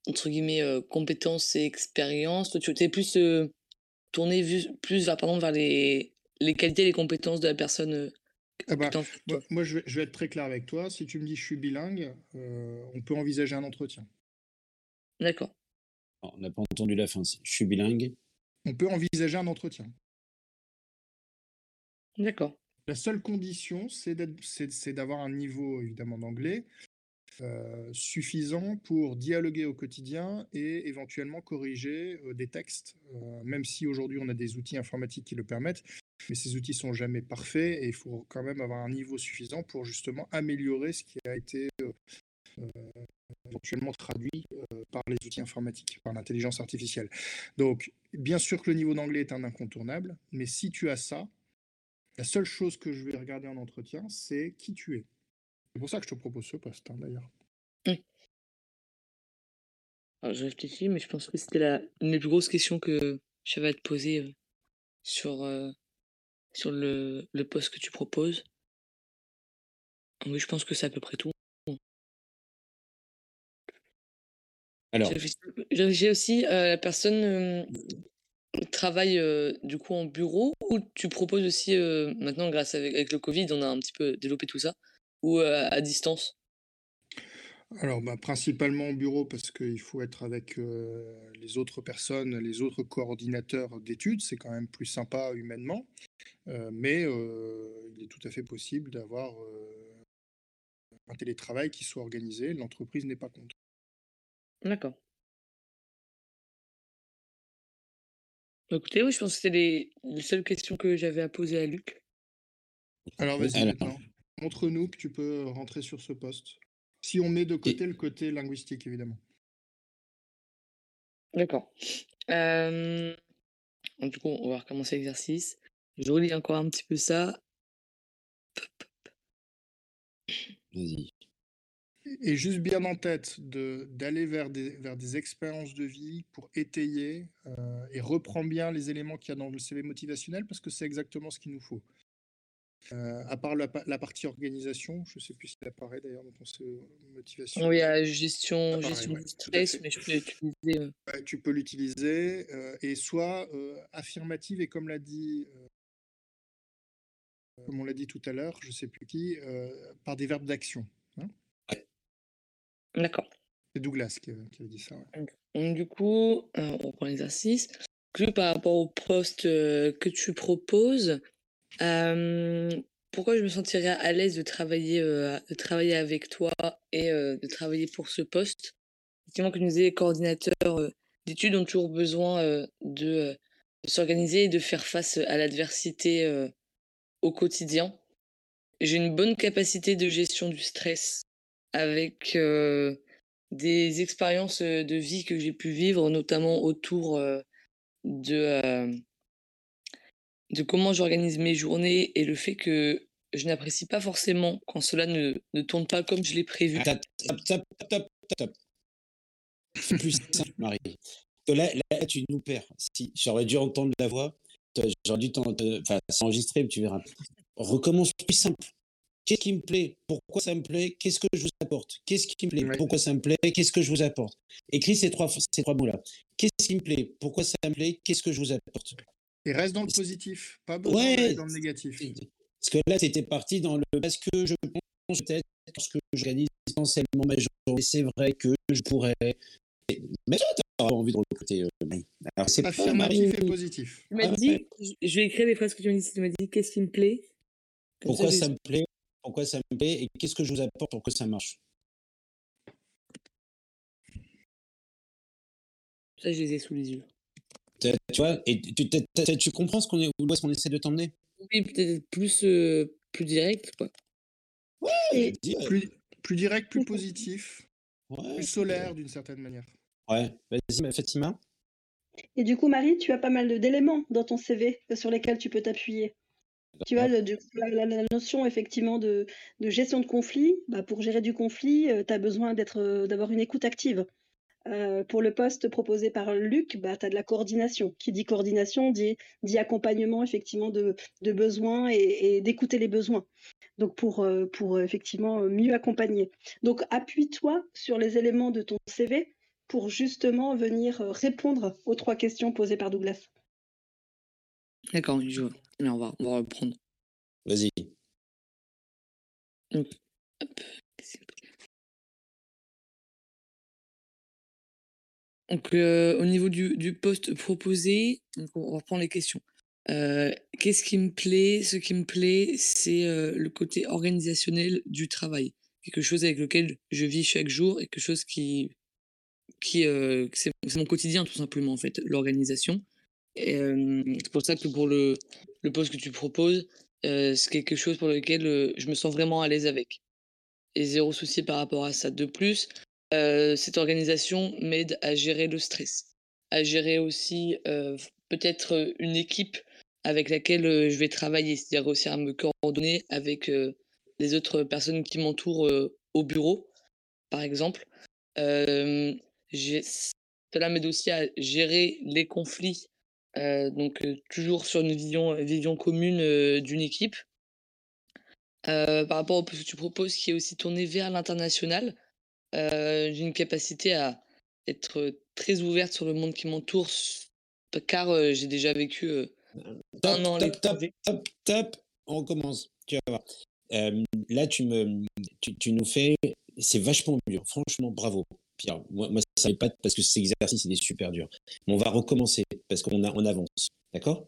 entre guillemets, compétences et expériences, tu es plus tourné plus vers, vers les, les qualités et les compétences de la personne euh, ah bah, moi, je, vais, être très clair avec toi. Si tu me dis je suis bilingue, euh, on peut envisager un entretien. D'accord. On n'a pas entendu la fin. Je suis bilingue. On peut envisager un entretien. D'accord. La seule condition, c'est d'avoir un niveau évidemment d'anglais euh, suffisant pour dialoguer au quotidien et éventuellement corriger des textes, même si aujourd'hui on a des outils informatiques qui le permettent mais ces outils sont jamais parfaits et il faut quand même avoir un niveau suffisant pour justement améliorer ce qui a été euh, euh, éventuellement traduit euh, par les outils informatiques, par l'intelligence artificielle. Donc, bien sûr que le niveau d'anglais est un incontournable, mais si tu as ça, la seule chose que je vais regarder en entretien, c'est qui tu es. C'est pour ça que je te propose ce poste, hein, d'ailleurs. Alors, je réfléchis, mais je pense que c'était la, une des plus grosses questions que j'avais à te poser sur sur le, le poste que tu proposes. Oui, je pense que c'est à peu près tout. Alors, J'ai aussi, euh, la personne euh, travaille euh, du coup en bureau ou tu proposes aussi, maintenant grâce avec, avec le Covid, on a un petit peu développé tout ça, ou à distance? Alors, bah, principalement au bureau parce qu'il faut être avec les autres personnes, les autres coordinateurs d'études. C'est quand même plus sympa humainement. mais il est tout à fait possible d'avoir un télétravail qui soit organisé. L'entreprise n'est pas contre. D'accord. Écoutez, oui, je pense que c'était les, seules questions que j'avais à poser à Luc. Alors, vas-y maintenant. Montre-nous que tu peux rentrer sur ce poste. Si on met de côté le côté linguistique, évidemment. D'accord. Du coup, on va recommencer l'exercice. Je relis encore un petit peu ça. Vas-y. Et juste bien en tête d'aller vers des, vers des expériences de vie pour étayer euh, et reprendre bien les éléments qu'il y a dans le CV motivationnel parce que c'est exactement ce qu'il nous faut. Euh, à part la, partie organisation, je ne sais plus si ça apparaît d'ailleurs dans ton motivation. Oui, la gestion, gestion du stress, mais je peux l'utiliser. Euh. tu peux l'utiliser euh, et soit affirmative et comme l'a dit, comme on l'a dit tout à l'heure, je ne sais plus qui, par des verbes d'action. Hein. D'accord. C'est Douglas qui, qui, a dit ça. Donc, du coup, on reprend l'exercice. Plus par rapport au poste que tu proposes, pourquoi je me sentirais à l'aise de travailler, de travailler avec toi et de travailler pour ce poste? Effectivement, que nous les coordinateurs, d'études ont toujours besoin, de, s'organiser et de faire face, à l'adversité, au quotidien. J'ai une bonne capacité de gestion du stress avec, des expériences, de vie que j'ai pu vivre, notamment autour, de, de comment j'organise mes journées et le fait que je n'apprécie pas forcément quand cela ne, ne tourne pas comme je l'ai prévu. C'est plus simple, Marie. Là, là, tu nous perds. Si j'aurais dû entendre la voix, j'aurais dû s'enregistrer, tu verras. Recommence plus simple. Qu'est-ce qui me plaît? Pourquoi ça me plaît? Qu'est-ce que je vous apporte? Qu'est-ce qui me plaît? Pourquoi ça me plaît? Qu'est-ce que je vous apporte? Écris ces trois, ces trois mots-là. Qu'est-ce qui me plaît? Pourquoi ça me plaît? Qu'est-ce que je vous apporte? Et reste dans le positif, pas dans le négatif. Parce que là, c'était parti dans le. Parce que je pense peut-être lorsque j'organise essentiellement ma journée, c'est vrai que je pourrais. Mais toi, t'as envie de recruter euh, Alors, c'est pas Marie. et positif. Tu m'as ah dit, je vais écrire des phrases que tu m'as dit. Tu m'as dit, qu'est-ce qui me plaît? Pourquoi ça, ça me plaît? Pourquoi ça me plaît? Et qu'est-ce que je vous apporte pour que ça marche? Ça, je les ai sous les yeux. Tu vois, et tu, tu comprends ce qu'on est, où est-ce qu'on essaie de t'emmener? Oui, peut-être plus, plus direct, quoi. Ouais, plus, plus direct, plus positif, plus solaire d'une certaine manière. Ouais, vas-y, Fatima. Et du coup, Marie, tu as pas mal d'éléments dans ton CV sur lesquels tu peux t'appuyer. Tu vois, la, notion effectivement de, gestion de conflit, bah, pour gérer du conflit, tu as besoin d'être, d'avoir une écoute active. Pour le poste proposé par Luc, bah, tu as de la coordination. Qui dit coordination dit, dit accompagnement effectivement de, besoins et, d'écouter les besoins. Donc pour, pour effectivement mieux accompagner. Donc appuie-toi sur les éléments de ton CV pour justement venir répondre aux trois questions posées par Douglas. D'accord, je on va, on va reprendre. Vas-y. Donc, au niveau du, poste proposé, on va reprendre les questions. Qu'est-ce qui me plaît? Ce qui me plaît, c'est le côté organisationnel du travail. Quelque chose avec lequel je vis chaque jour et quelque chose qui qui euh, c'est mon quotidien tout simplement en fait, l'organisation. Euh, c'est pour ça que pour le, poste que tu proposes, euh, c'est quelque chose pour lequel je me sens vraiment à l'aise avec. Et zéro souci par rapport à ça. De plus, cette organisation m'aide à gérer le stress, à gérer aussi peut-être une équipe avec laquelle je vais travailler, c'est-à-dire aussi à me coordonner avec les autres personnes qui m'entourent au bureau, par exemple. Cela m'aide aussi à gérer les conflits, donc toujours sur une vision, commune d'une équipe. par rapport au poste que tu proposes, qui est aussi tourné vers l'international, j'ai une capacité à être très ouverte sur le monde qui m'entoure, car j'ai déjà vécu un an. Top, top, top, top, on recommence. Tu vas voir. là, tu, me, tu, tu nous fais. C'est vachement dur. Franchement, bravo. Pierre, moi, moi ça pas parce que cet exercice, il est super dur. Mais on va recommencer parce qu'on on avance. D'accord?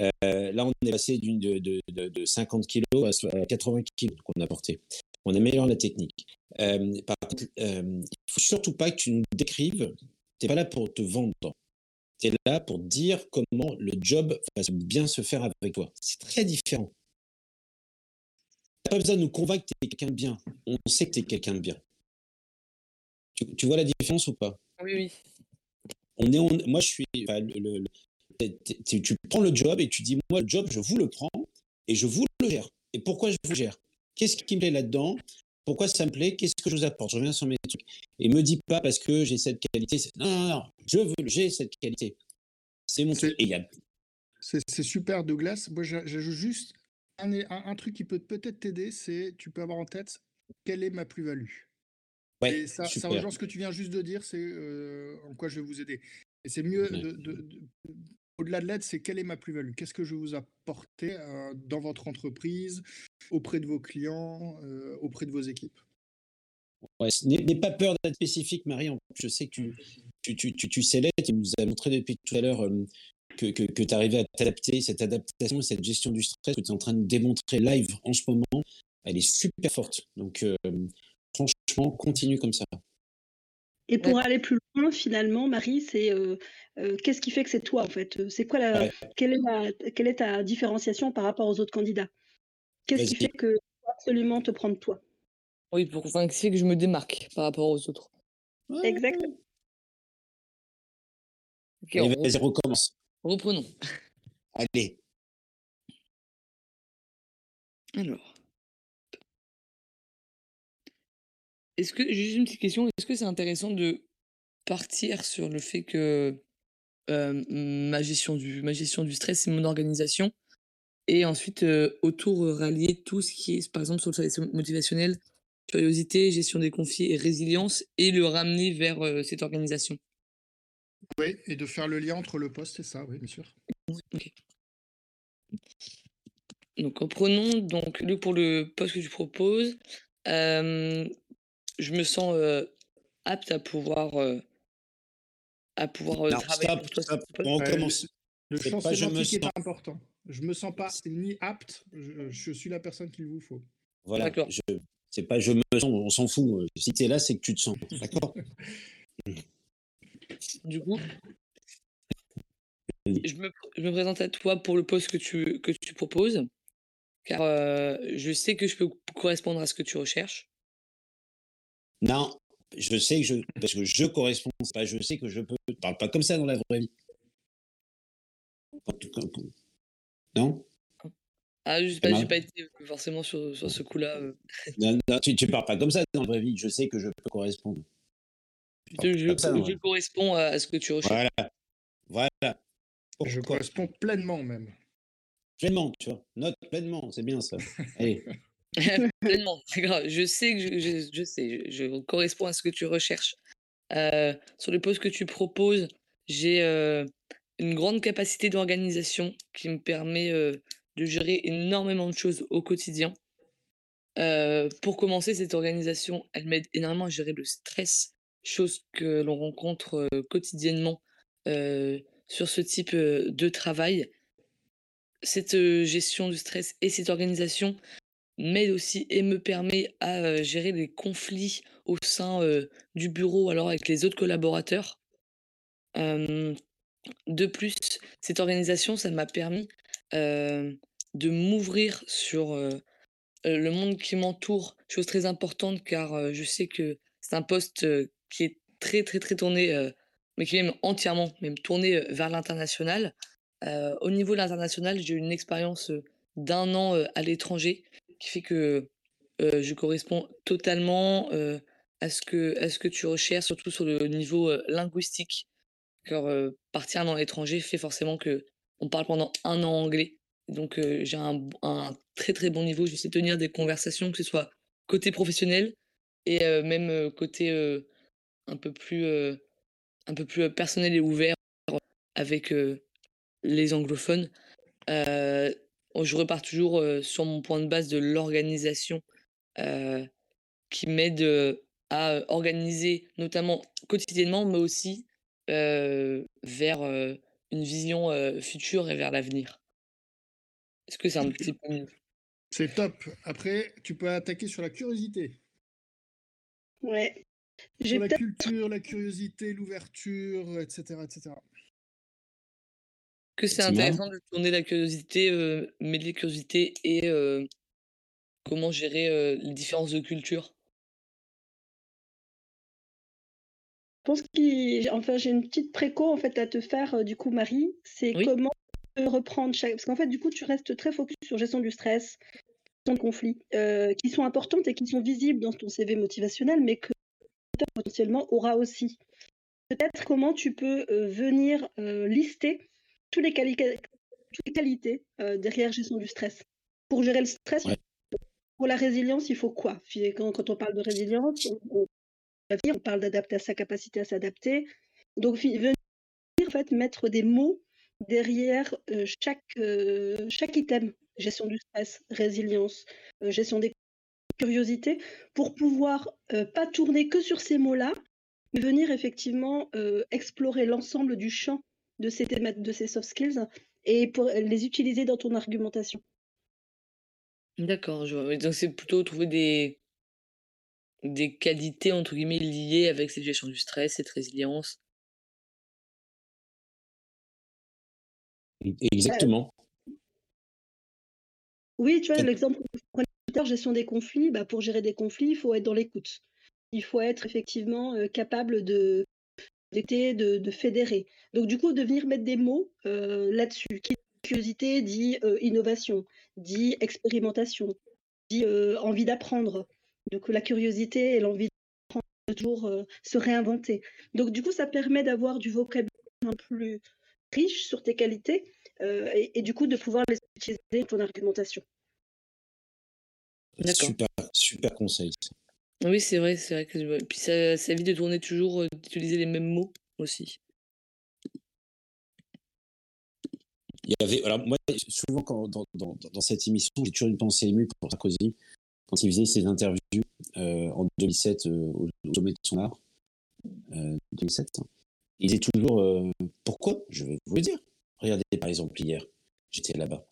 Euh, Là, on est passé d'une de, de, de, 50 kg à 80 kg qu'on a porté. On améliore la technique. Euh, par contre, euh, il ne faut surtout pas que tu nous décrives. Tu n'es pas là pour te vendre. Tu es là pour dire comment le job va bien se faire avec toi. C'est très différent. Tu n'as pas besoin de nous convaincre que tu es quelqu'un de bien. On sait que tu es quelqu'un de bien. Tu, vois la différence ou pas? Oui, oui. On est, moi, je suis. le, tu prends le job et tu dis moi, le job, je vous le prends et je vous le gère. Et pourquoi je vous gère? Qu'est-ce qui me plaît là-dedans? Pourquoi ça me plaît? Qu'est-ce que je vous apporte? Je reviens sur mes trucs. Et me dis pas parce que j'ai cette qualité. Non, non, non, je veux, j'ai cette qualité. C'est mon truc. C'est super, Douglas. Moi, j'ajoute juste un, un, truc qui peut peut-être t'aider c'est tu peux avoir en tête quelle est ma plus-value? Et ça, ça, rejoint ce que tu viens juste de dire, c'est euh, en quoi je vais vous aider. Et c'est mieux, de, au-delà de l'aide, c'est quelle est ma plus-value? Qu'est-ce que je vous apporter euh, dans votre entreprise, auprès de vos clients, euh, auprès de vos équipes? Ouais, N'aie pas peur d'être spécifique, Marie. Je sais que tu, sais l'être. Tu nous as montré depuis tout à l'heure que, que, que tu arrivais à t'adapter. Cette adaptation, cette gestion du stress que tu es en train de démontrer live en ce moment, elle est super forte. Donc, franchement, continue comme ça. Et pour aller plus loin, finalement, Marie, c'est euh, euh, qu'est-ce qui fait que c'est toi en fait? C'est quoi la, quelle, est quelle est ta différenciation par rapport aux autres candidats? Qu'est-ce qui fait que absolument te prendre toi? Oui, pour enfin, qui fait que je me démarque par rapport aux autres? Exactement. vas-y, recommence. Reprenons. Allez. Alors. Est-ce que juste une petite question, est-ce que c'est intéressant de partir sur le fait que ma gestion du ma gestion du stress, c'est mon organisation et ensuite autour rallier tout ce qui est par exemple sur le motivationnel, curiosité, gestion des conflits et résilience et le ramener vers cette organisation? Oui, et de faire le lien entre le poste et ça, oui, bien sûr. OK. Donc prenons donc pour le poste que tu proposes, je me sens apte à pouvoir à pouvoir travailler pour toi. On recommence. Le champ sémantique est important. Je me sens pas ni apte, je, suis la personne qu'il vous faut. Voilà. Je, c'est pas je me sens, on s'en fout. Si tu es là, c'est que tu te sens. [laughs] D'accord? Du coup. Je me, je me, présente à toi pour le poste que tu, que tu proposes, car je sais que je peux correspondre à ce que tu recherches. Non, je sais que je. Parce que je corresponds, pas je sais que je peux. Je parle pas comme ça dans la vraie vie. Non? Ah, je n'ai pas, été forcément sur, sur ce coup-là. Non, tu ne parles pas comme ça dans la vraie vie. Je sais que je peux correspondre. Je, je, corresponds à ce que tu recherches. Voilà. Voilà. Je corresponds pleinement même. Pleinement, tu vois. Note pleinement, c'est bien ça. Allez. [laughs] [laughs] [laughs] pleinement, c'est grave. Je sais que je, je, sais, je, corresponds à ce que tu recherches. Euh, sur les postes que tu proposes, j'ai euh, une grande capacité d'organisation qui me permet euh, de gérer énormément de choses au quotidien. pour commencer, cette organisation, elle m'aide énormément à gérer le stress, chose que l'on rencontre quotidiennement sur ce type de travail. Cette gestion du stress et cette organisation m'aide aussi et me permet à gérer les conflits au sein du bureau, alors avec les autres collaborateurs. de plus, cette organisation, ça m'a permis de m'ouvrir sur le monde qui m'entoure, chose très importante car je sais que c'est un poste qui est très très très tourné mais qui est même entièrement même tourné vers l'international. au niveau de l'international, j'ai eu une expérience d'un an à l'étranger qui fait que je corresponds totalement à, ce que, à ce que tu recherches, surtout sur le niveau linguistique. Car partir dans l'étranger fait forcément que on parle pendant un an anglais. Donc j'ai un, très très bon niveau. J'essaie de tenir des conversations, que ce soit côté professionnel et même côté un peu plus personnel et ouvert avec les anglophones. Je repars toujours sur mon point de base de l'organisation qui m'aide à organiser, notamment quotidiennement, mais aussi vers une vision future et vers l'avenir. Est-ce que c'est un petit peu C'est top. Après, tu peux attaquer sur la curiosité. Ouais. Sur la culture, la curiosité, l'ouverture, etc., etc. Que c'est intéressant de tourner la curiosité, euh, mêler curiosité et comment gérer les différences de culture. Je pense qu'il, enfin, j'ai une petite préco en fait à te faire du coup, Marie. C'est comment reprendre chaque, parce qu'en fait, du coup, tu restes très focus sur gestion du stress, gestion de conflits, qui sont importantes et qui sont visibles dans ton CV motivationnel, mais que potentiellement aura aussi. Peut-être comment tu peux venir lister les, toutes les qualités derrière gestion du stress. Pour gérer le stress, pour la résilience, il faut quoi? Quand, quand, on parle de résilience, on, on parle d'adapter à sa capacité à s'adapter. Donc venir en fait mettre des mots derrière chaque, chaque item gestion du stress, résilience, gestion des curiosité, pour pouvoir pas tourner que sur ces mots-là, mais venir effectivement explorer l'ensemble du champ de ces, de ces soft skills et pour les utiliser dans ton argumentation. D'accord, donc c'est plutôt trouver des, des qualités entre guillemets liées avec cette gestion du stress, cette résilience. Exactement. Oui, tu vois, l'exemple gestion des conflits, bah, pour gérer des conflits, il faut être dans l'écoute. Il faut être effectivement capable de, de, de fédérer. Donc du coup, de venir mettre des mots là-dessus. Curiosité dit innovation, dit expérimentation, dit envie d'apprendre. Donc la curiosité et l'envie d'apprendre toujours se réinventer. Donc du coup, ça permet d'avoir du vocabulaire un plus riche sur tes qualités et, et, du coup de pouvoir les utiliser dans ton argumentation. Super, super conseil. Oui, c'est vrai, c'est vrai que puis ça, ça évite de tourner toujours, euh, d'utiliser les mêmes mots aussi. Il y avait, alors moi, souvent quand, dans, dans, dans cette émission, j'ai toujours une pensée émue pour Sarkozy quand il faisait ses interviews euh, en 2007 euh, au, sommet de son art. 2007. Hein. Il disait toujours pourquoi? Je vais vous le dire. Regardez par exemple hier, j'étais là-bas.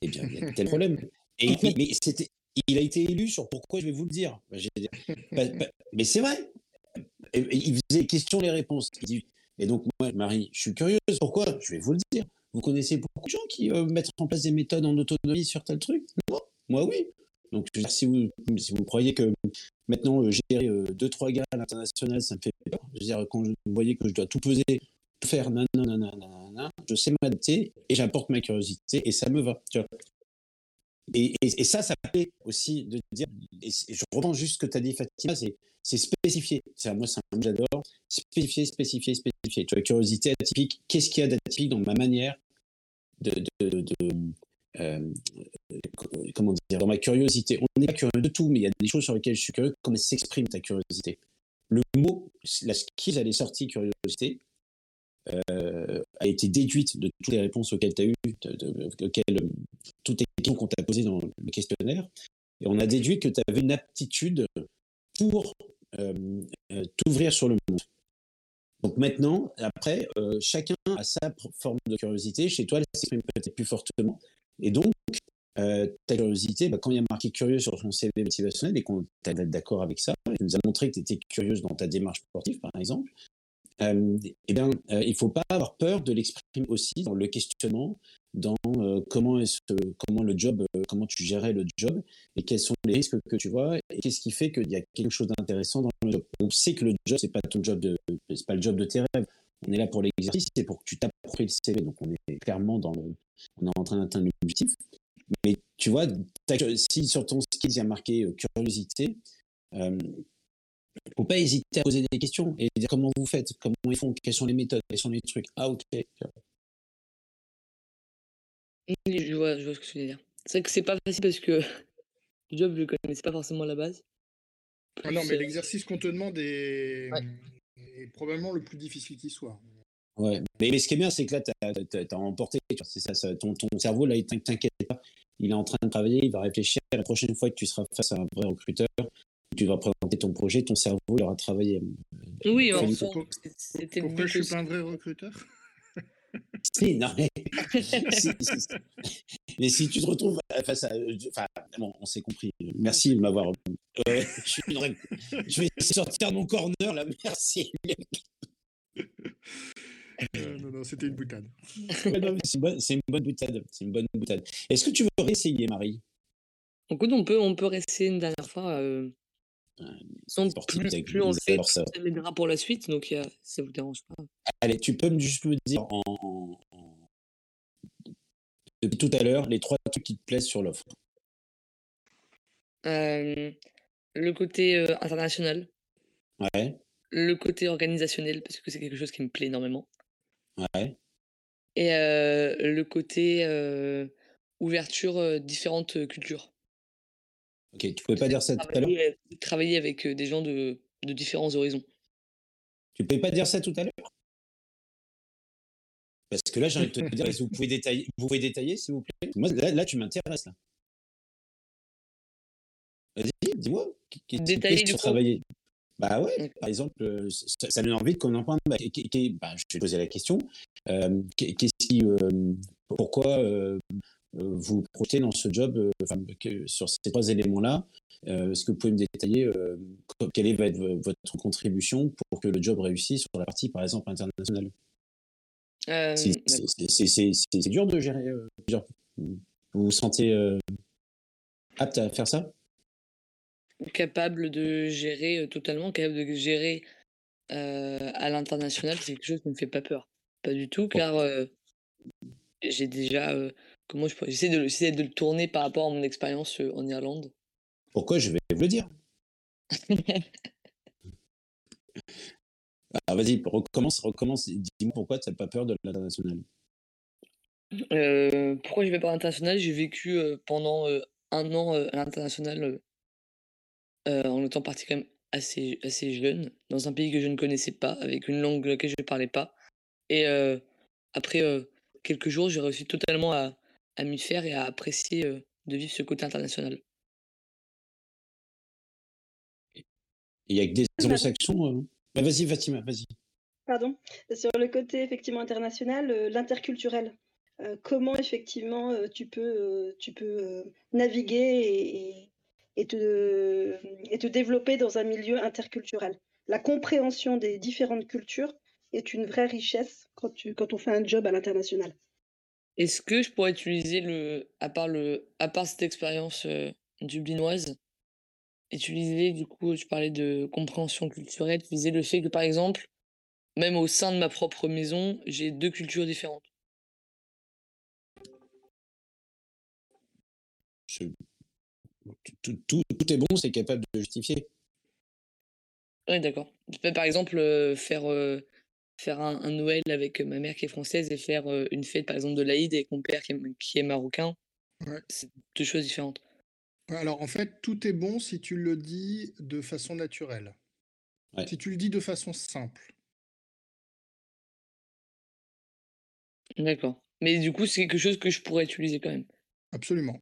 Eh bien, il y a tel [laughs] problème. Et mais c'était il a été élu sur pourquoi je vais vous le dire. Bah, bah, [laughs] bah, mais c'est vrai. Il faisait question les réponses. Il dit Et donc, moi, Marie, je suis curieuse. Pourquoi? Je vais vous le dire. Vous connaissez beaucoup de gens qui euh, mettent en place des méthodes en autonomie sur tel truc? Non Moi, oui. Donc, si vous, si vous croyez que maintenant, euh, gérer euh, deux, trois gars à l'international, ça me fait peur. Je veux dire, quand vous voyez que je dois tout peser, tout faire, non, non, non, non, non, non, je sais m'adapter et j'apporte ma curiosité et ça me va. Tu vois et, et, ça, ça fait aussi de dire, je reprends juste ce que tu as dit, Fatima, c'est, spécifier. Moi, c'est un j'adore. Spécifier, spécifier, spécifier. Tu vois, curiosité atypique. Qu'est-ce qu'il y a d'atypique dans ma manière de, euh, comment dire, dans ma curiosité? On n'est pas curieux de tout, mais il y a des choses sur lesquelles je suis curieux. Comment s'exprime ta curiosité? Le mot, la skill, elle est sortie curiosité. Euh, a été déduite de toutes les réponses auxquelles tu as eues, auxquelles, toutes les questions qu'on t'a posées dans le questionnaire. Et on a déduit que tu avais une aptitude pour euh, euh, t'ouvrir sur le monde. Donc maintenant, après, chacun a sa forme de curiosité. Chez toi, elle s'exprime peut-être plus fortement. Et donc, ta curiosité, bah, quand il y a marqué curieux sur ton CV motivationnel et qu'on t'a d'accord avec ça, tu nous as montré que tu étais curieuse dans ta démarche sportive, par exemple, euh, eh bien, euh, il ne faut pas avoir peur de l'exprimer aussi dans le questionnement, dans euh, comment, est comment le job, comment tu gérais le job et quels sont les risques que tu vois et qu'est-ce qui fait qu'il y a quelque chose d'intéressant dans le job. On sait que le job, c'est pas ton job de, c'est pas le job de tes rêves. On est là pour l'exercice, c'est pour que tu t'appropries le CV. Donc on est clairement dans le, on est en train d'atteindre l'objectif. Mais tu vois, si sur ton skill il y a marqué curiosité, ne faut pas hésiter à poser des questions et dire comment vous faites, comment ils font, quelles sont les méthodes, quels sont les trucs. Ah, ok. Je vois, je vois ce que tu veux dire. C'est vrai que c'est pas facile parce que [laughs] le job, je le connaissais pas forcément à la base. Ah non, mais l'exercice qu'on te demande est... probablement le plus difficile qui soit. Ouais, mais, ce qui est bien, c'est que là, tu as, emporté. C'est ça, ton, ton, cerveau, là, il t'inquiète pas. Il est en train de travailler, il va réfléchir. La prochaine fois que tu seras face à un vrai recruteur, tu vas présenter ton projet, ton cerveau, il aura travaillé. Oui, c'était Pourquoi je suis pas un vrai recruteur [laughs] Si, non, mais... [laughs] mais si tu te retrouves face à. Enfin, bon, on s'est compris. Merci de m'avoir. Euh, je, je, vais sortir mon corner là, merci. Euh, non, non, c'était une boutade. c'est une, bonne, une bonne boutade. C'est une bonne boutade. Est-ce que tu veux réessayer, Marie? Écoute, on peut, on peut réessayer une dernière fois. Euh, sans plus, plus on le fait, ça. m'aidera pour la suite, donc euh, ça vous dérange pas. Allez, tu peux juste me dire en, depuis tout à l'heure les trois trucs qui te plaisent sur l'offre. Euh, le côté euh, international. Ouais. Le côté organisationnel, parce que c'est quelque chose qui me plaît énormément. Ouais. Et le côté ouverture différentes cultures. Ok, tu pouvais pas dire ça tout à l'heure? Travailler avec des gens de, de différents horizons. Tu pouvais pas dire ça tout à l'heure? Parce que là, j'ai envie de te dire, vous pouvez détailler, vous pouvez détailler, s'il vous plaît? Moi, là, tu m'intéresses, là. Vas-y, dis-moi. Détailler du travailler? Bah ouais, par exemple, ça, ça donne envie qu'on en parle. Bah, bah, je vais poser la question. Qu'est-ce qui, pourquoi euh, vous projetez dans ce job euh, sur ces trois éléments-là euh, Est-ce que vous pouvez me détailler quelle va être votre contribution pour que le job réussisse sur la partie, par exemple, internationale? C'est dur de gérer. vous vous sentez apte à faire ça? Capable de gérer totalement, capable de gérer à l'international, c'est quelque chose qui ne me fait pas peur. Pas du tout, car j'ai déjà Comment je J'essaie de, de le tourner par rapport à mon expérience euh, en Irlande. Pourquoi Je vais vous le dire? Alors [laughs] vas-y, recommence, recommence. Dis-moi pourquoi tu n'as pas peur de l'international. Euh, pourquoi je vais pas à l'international? J'ai vécu euh, pendant un an à l'international en étant parti quand même assez, assez jeune, dans un pays que je ne connaissais pas, avec une langue laquelle je ne parlais pas. Et après quelques jours, j'ai réussi totalement à, à m'y faire et à apprécier de vivre ce côté international. Il y a que des anglo-saxons. Bah, vas-y, Fatima, vas-y. Pardon. Sur le côté effectivement international, l'interculturel. comment effectivement tu peux, tu peux naviguer et, et, te, et te développer dans un milieu interculturel? La compréhension des différentes cultures est une vraie richesse quand, tu, quand on fait un job à l'international. Est-ce que je pourrais utiliser le, à part le, à part cette expérience dublinoise, utiliser du coup, je parlais de compréhension culturelle, utiliser le fait que par exemple, même au sein de ma propre maison, j'ai deux cultures différentes? Tout, tout, tout, est bon, c'est capable de justifier. Oui, d'accord. Je peux par exemple faire faire un, Noël avec ma mère qui est française et faire une fête, par exemple, de l'Aïd avec mon père qui est, marocain. C'est deux choses différentes. Alors, en fait, tout est bon si tu le dis de façon naturelle. Si tu le dis de façon simple. D'accord. Mais du coup, c'est quelque chose que je pourrais utiliser quand même. Absolument.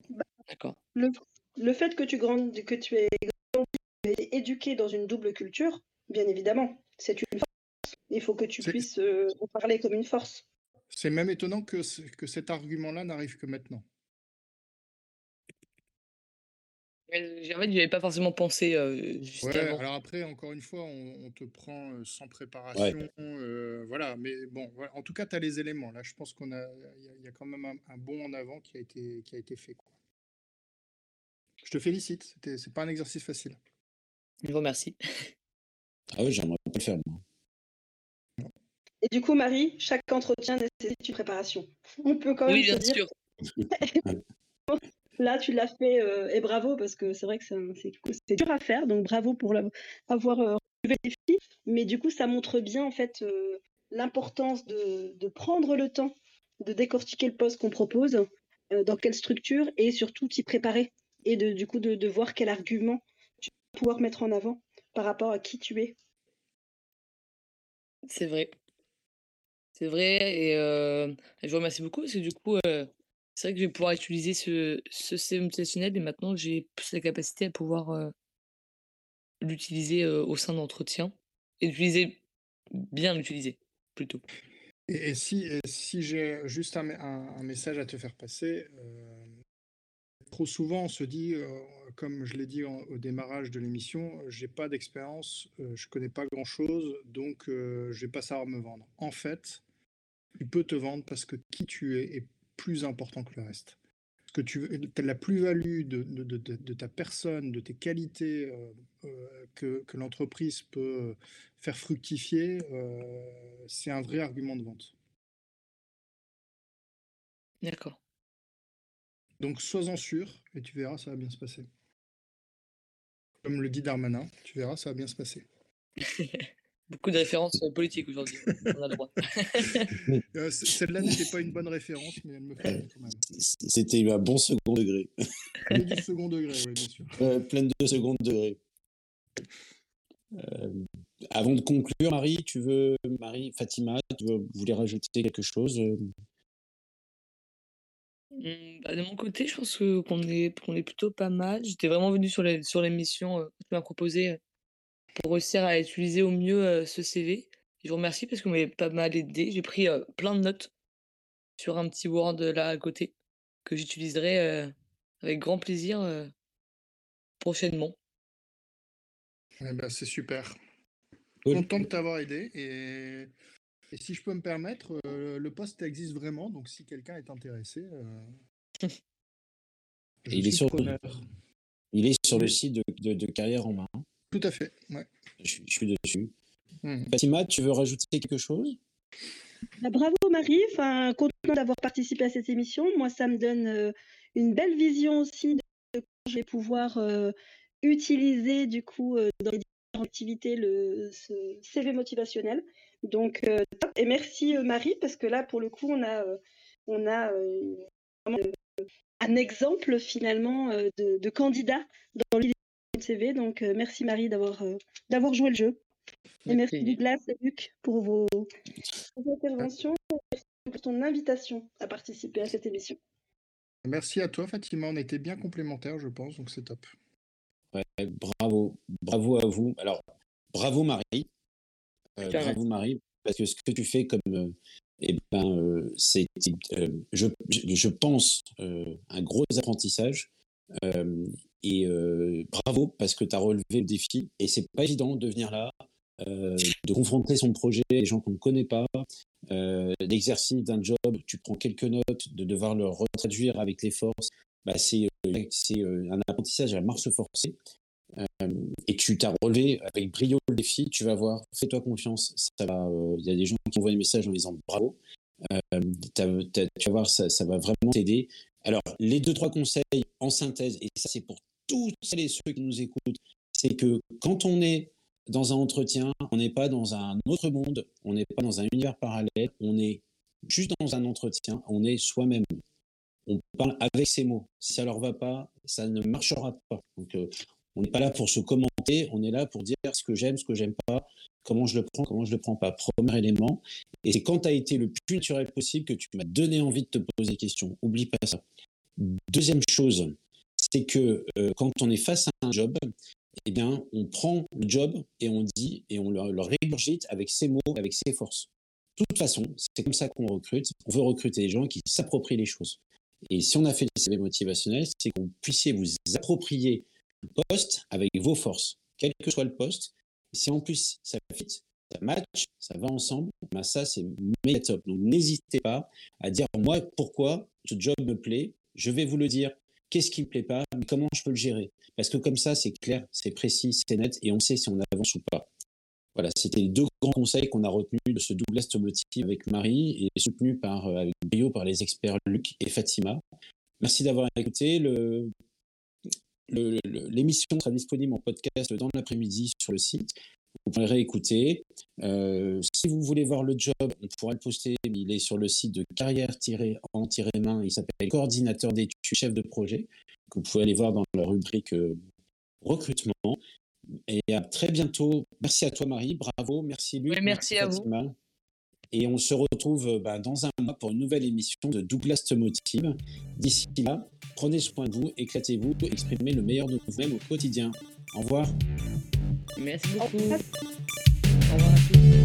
D'accord. Le, fait que tu, grandes, que tu es éduqué dans une double culture, bien évidemment, c'est une il faut que tu puisses euh, en parler comme une force. C'est même étonnant que, que cet argument-là n'arrive que maintenant. En fait, j'y avais pas forcément pensé euh, juste ouais, alors après, encore une fois, on, te prend euh, sans préparation. voilà, mais bon, en tout cas, tu as les éléments. Là, je pense qu'on a, il y, a quand même un, bon en avant qui a été, qui a été fait. Quoi. Je te félicite. C'est pas un exercice facile. Je vous remercie. Ah oui, j'aimerais pas le faire. Moi. Et du coup, Marie, chaque entretien nécessite une préparation. On peut quand même oui, bien dire... sûr. [laughs] Là, tu l'as fait euh, et bravo parce que c'est vrai que c'est dur à faire. Donc bravo pour avoir euh, relevé les défi. Mais du coup, ça montre bien en fait euh, l'importance de, prendre le temps de décortiquer le poste qu'on propose, dans quelle structure et surtout t'y préparer et de, du coup de, de voir quel argument tu vas pouvoir mettre en avant par rapport à qui tu es. C'est vrai. C'est vrai et je vous remercie beaucoup parce que du coup, c'est vrai que je vais pouvoir utiliser ce ce CV motivationnel et maintenant j'ai plus la capacité à pouvoir, l'utiliser, au sein d'entretiens et bien l'utiliser, plutôt. Et si si j'ai juste un message à te faire passer, trop souvent on se dit, comme je l'ai dit au démarrage de l'émission: «J'ai pas d'expérience, je connais pas grand chose, donc je vais pas savoir me vendre». En fait il peut te vendre parce que qui tu es est plus important que le reste. que tu as la plus-value de, de, ta personne, de tes qualités euh, euh, que, que l'entreprise peut faire fructifier, euh, c'est un vrai argument de vente. D'accord. Donc sois-en sûr et tu verras, ça va bien se passer. Comme le dit Darmanin, tu verras, ça va bien se passer. [laughs] Beaucoup de références euh, politiques aujourd'hui. On a le droit. [laughs] Euh, celle-là n'était pas une bonne référence, mais elle me fait quand même. C'était un bon second degré. [laughs] Pleine de second degré, oui, bien sûr. pleine de second degré. avant de conclure, Marie, tu veux, Marie, Fatima, tu veux, voulez rajouter quelque chose mmh, bah, De mon côté, je pense qu'on est, qu'on est plutôt pas mal. J'étais vraiment venu sur l'émission sur que tu m'as proposé pour réussir à utiliser au mieux ce CV. Je vous remercie parce que vous m'avez pas mal aidé. J'ai pris plein de notes sur un petit Word là à côté que j'utiliserai avec grand plaisir prochainement. Eh ben, c'est super. Content de t'avoir aidé. Et... et, si je peux me permettre, le poste existe vraiment. Donc si quelqu'un est intéressé, il, est sur, il est sur le site de, de Carrière en main. Tout à fait, ouais. Je, suis dessus. Mmh. Fatima, tu veux rajouter quelque chose? Bah, Bravo Marie, enfin, content d'avoir participé à cette émission. Moi, ça me donne euh, une belle vision aussi de comment je vais pouvoir euh, utiliser du coup euh, dans les différentes activités le ce CV motivationnel. Donc, et merci Marie parce que là, pour le coup, on a, on a un exemple finalement de, de candidat dans l'idée CV. Donc, euh, merci Marie d'avoir euh, d'avoir joué le jeu. Et merci Douglas et Luc pour vos, interventions et pour ton invitation à participer à cette émission. Merci à toi Fatima, on était bien complémentaires je pense, donc c'est top. bravo, bravo à vous. Alors, bravo Marie. Euh, bravo Marie, parce que ce que tu fais comme eh ben, c'est, je, je, pense, un gros apprentissage. Et bravo parce que tu as relevé le défi. Et c'est pas évident de venir là, de confronter son projet à des gens qu'on ne connaît pas, l'exercice d'un job, tu prends quelques notes, de devoir le retraduire avec les forces, bah, c'est un apprentissage à marche forcée. Et tu t'as relevé avec brio le défi, tu vas voir, fais-toi confiance. Il y a des gens qui envoient des messages en disant bravo. tu vas voir, ça, va vraiment t'aider. Alors, les deux, trois conseils en synthèse, et ça c'est pour tous celles et ceux qui nous écoutent, c'est que quand on est dans un entretien, on n'est pas dans un autre monde, on n'est pas dans un univers parallèle, on est juste dans un entretien, on est soi-même. On parle avec ses mots. Si ça leur va pas, ça ne marchera pas. Donc, euh, on n'est pas là pour se commenter, on est là pour dire ce que j'aime, ce que j'aime pas, comment je le prends, comment je le prends pas. Premier élément. Et c'est quand tu as été le plus naturel possible que tu m'as donné envie de te poser des questions. Oublie pas ça. Deuxième chose, c'est que euh, quand on est face à un job, eh bien, on prend le job et on dit et on le, le avec ses mots, avec ses forces. De toute façon, c'est comme ça qu'on recrute. On veut recruter des gens qui s'approprient les choses. Et si on a fait des CV motivationnels, c'est qu'on puissiez vous approprier poste avec vos forces, quel que soit le poste. Si en plus ça fit, ça match, ça va ensemble, ben ça c'est méga top. Donc n'hésitez pas à dire moi pourquoi ce job me plaît. Je vais vous le dire. Qu'est-ce qui me plaît pas, mais comment je peux le gérer? Parce que comme ça, c'est clair, c'est précis, c'est net, et on sait si on avance ou pas. Voilà, c'était les deux grands conseils qu'on a retenus de ce double Motive avec Marie et soutenu par, euh, brio par les experts Luc et Fatima. Merci d'avoir écouté. Le, l'émission sera disponible en podcast dans l'après-midi sur le site. Vous pourrez réécouter. Euh, si vous voulez voir le job, on pourra le poster. Il est sur le site de carrière-en-main. Il s'appelle coordinateur d'études, chef de projet. Que vous pouvez aller voir dans la rubrique euh, recrutement. Et à très bientôt. Merci à toi, Marie. Bravo. Merci, Luc. merci, à vous. Et on se retrouve euh, bah, dans un mois pour une nouvelle émission de Douglas Te Motive. D'ici là, prenez soin de vous, éclatez-vous, exprimez le meilleur de vous-même au quotidien. Au revoir. Merci beaucoup. Au revoir à tous.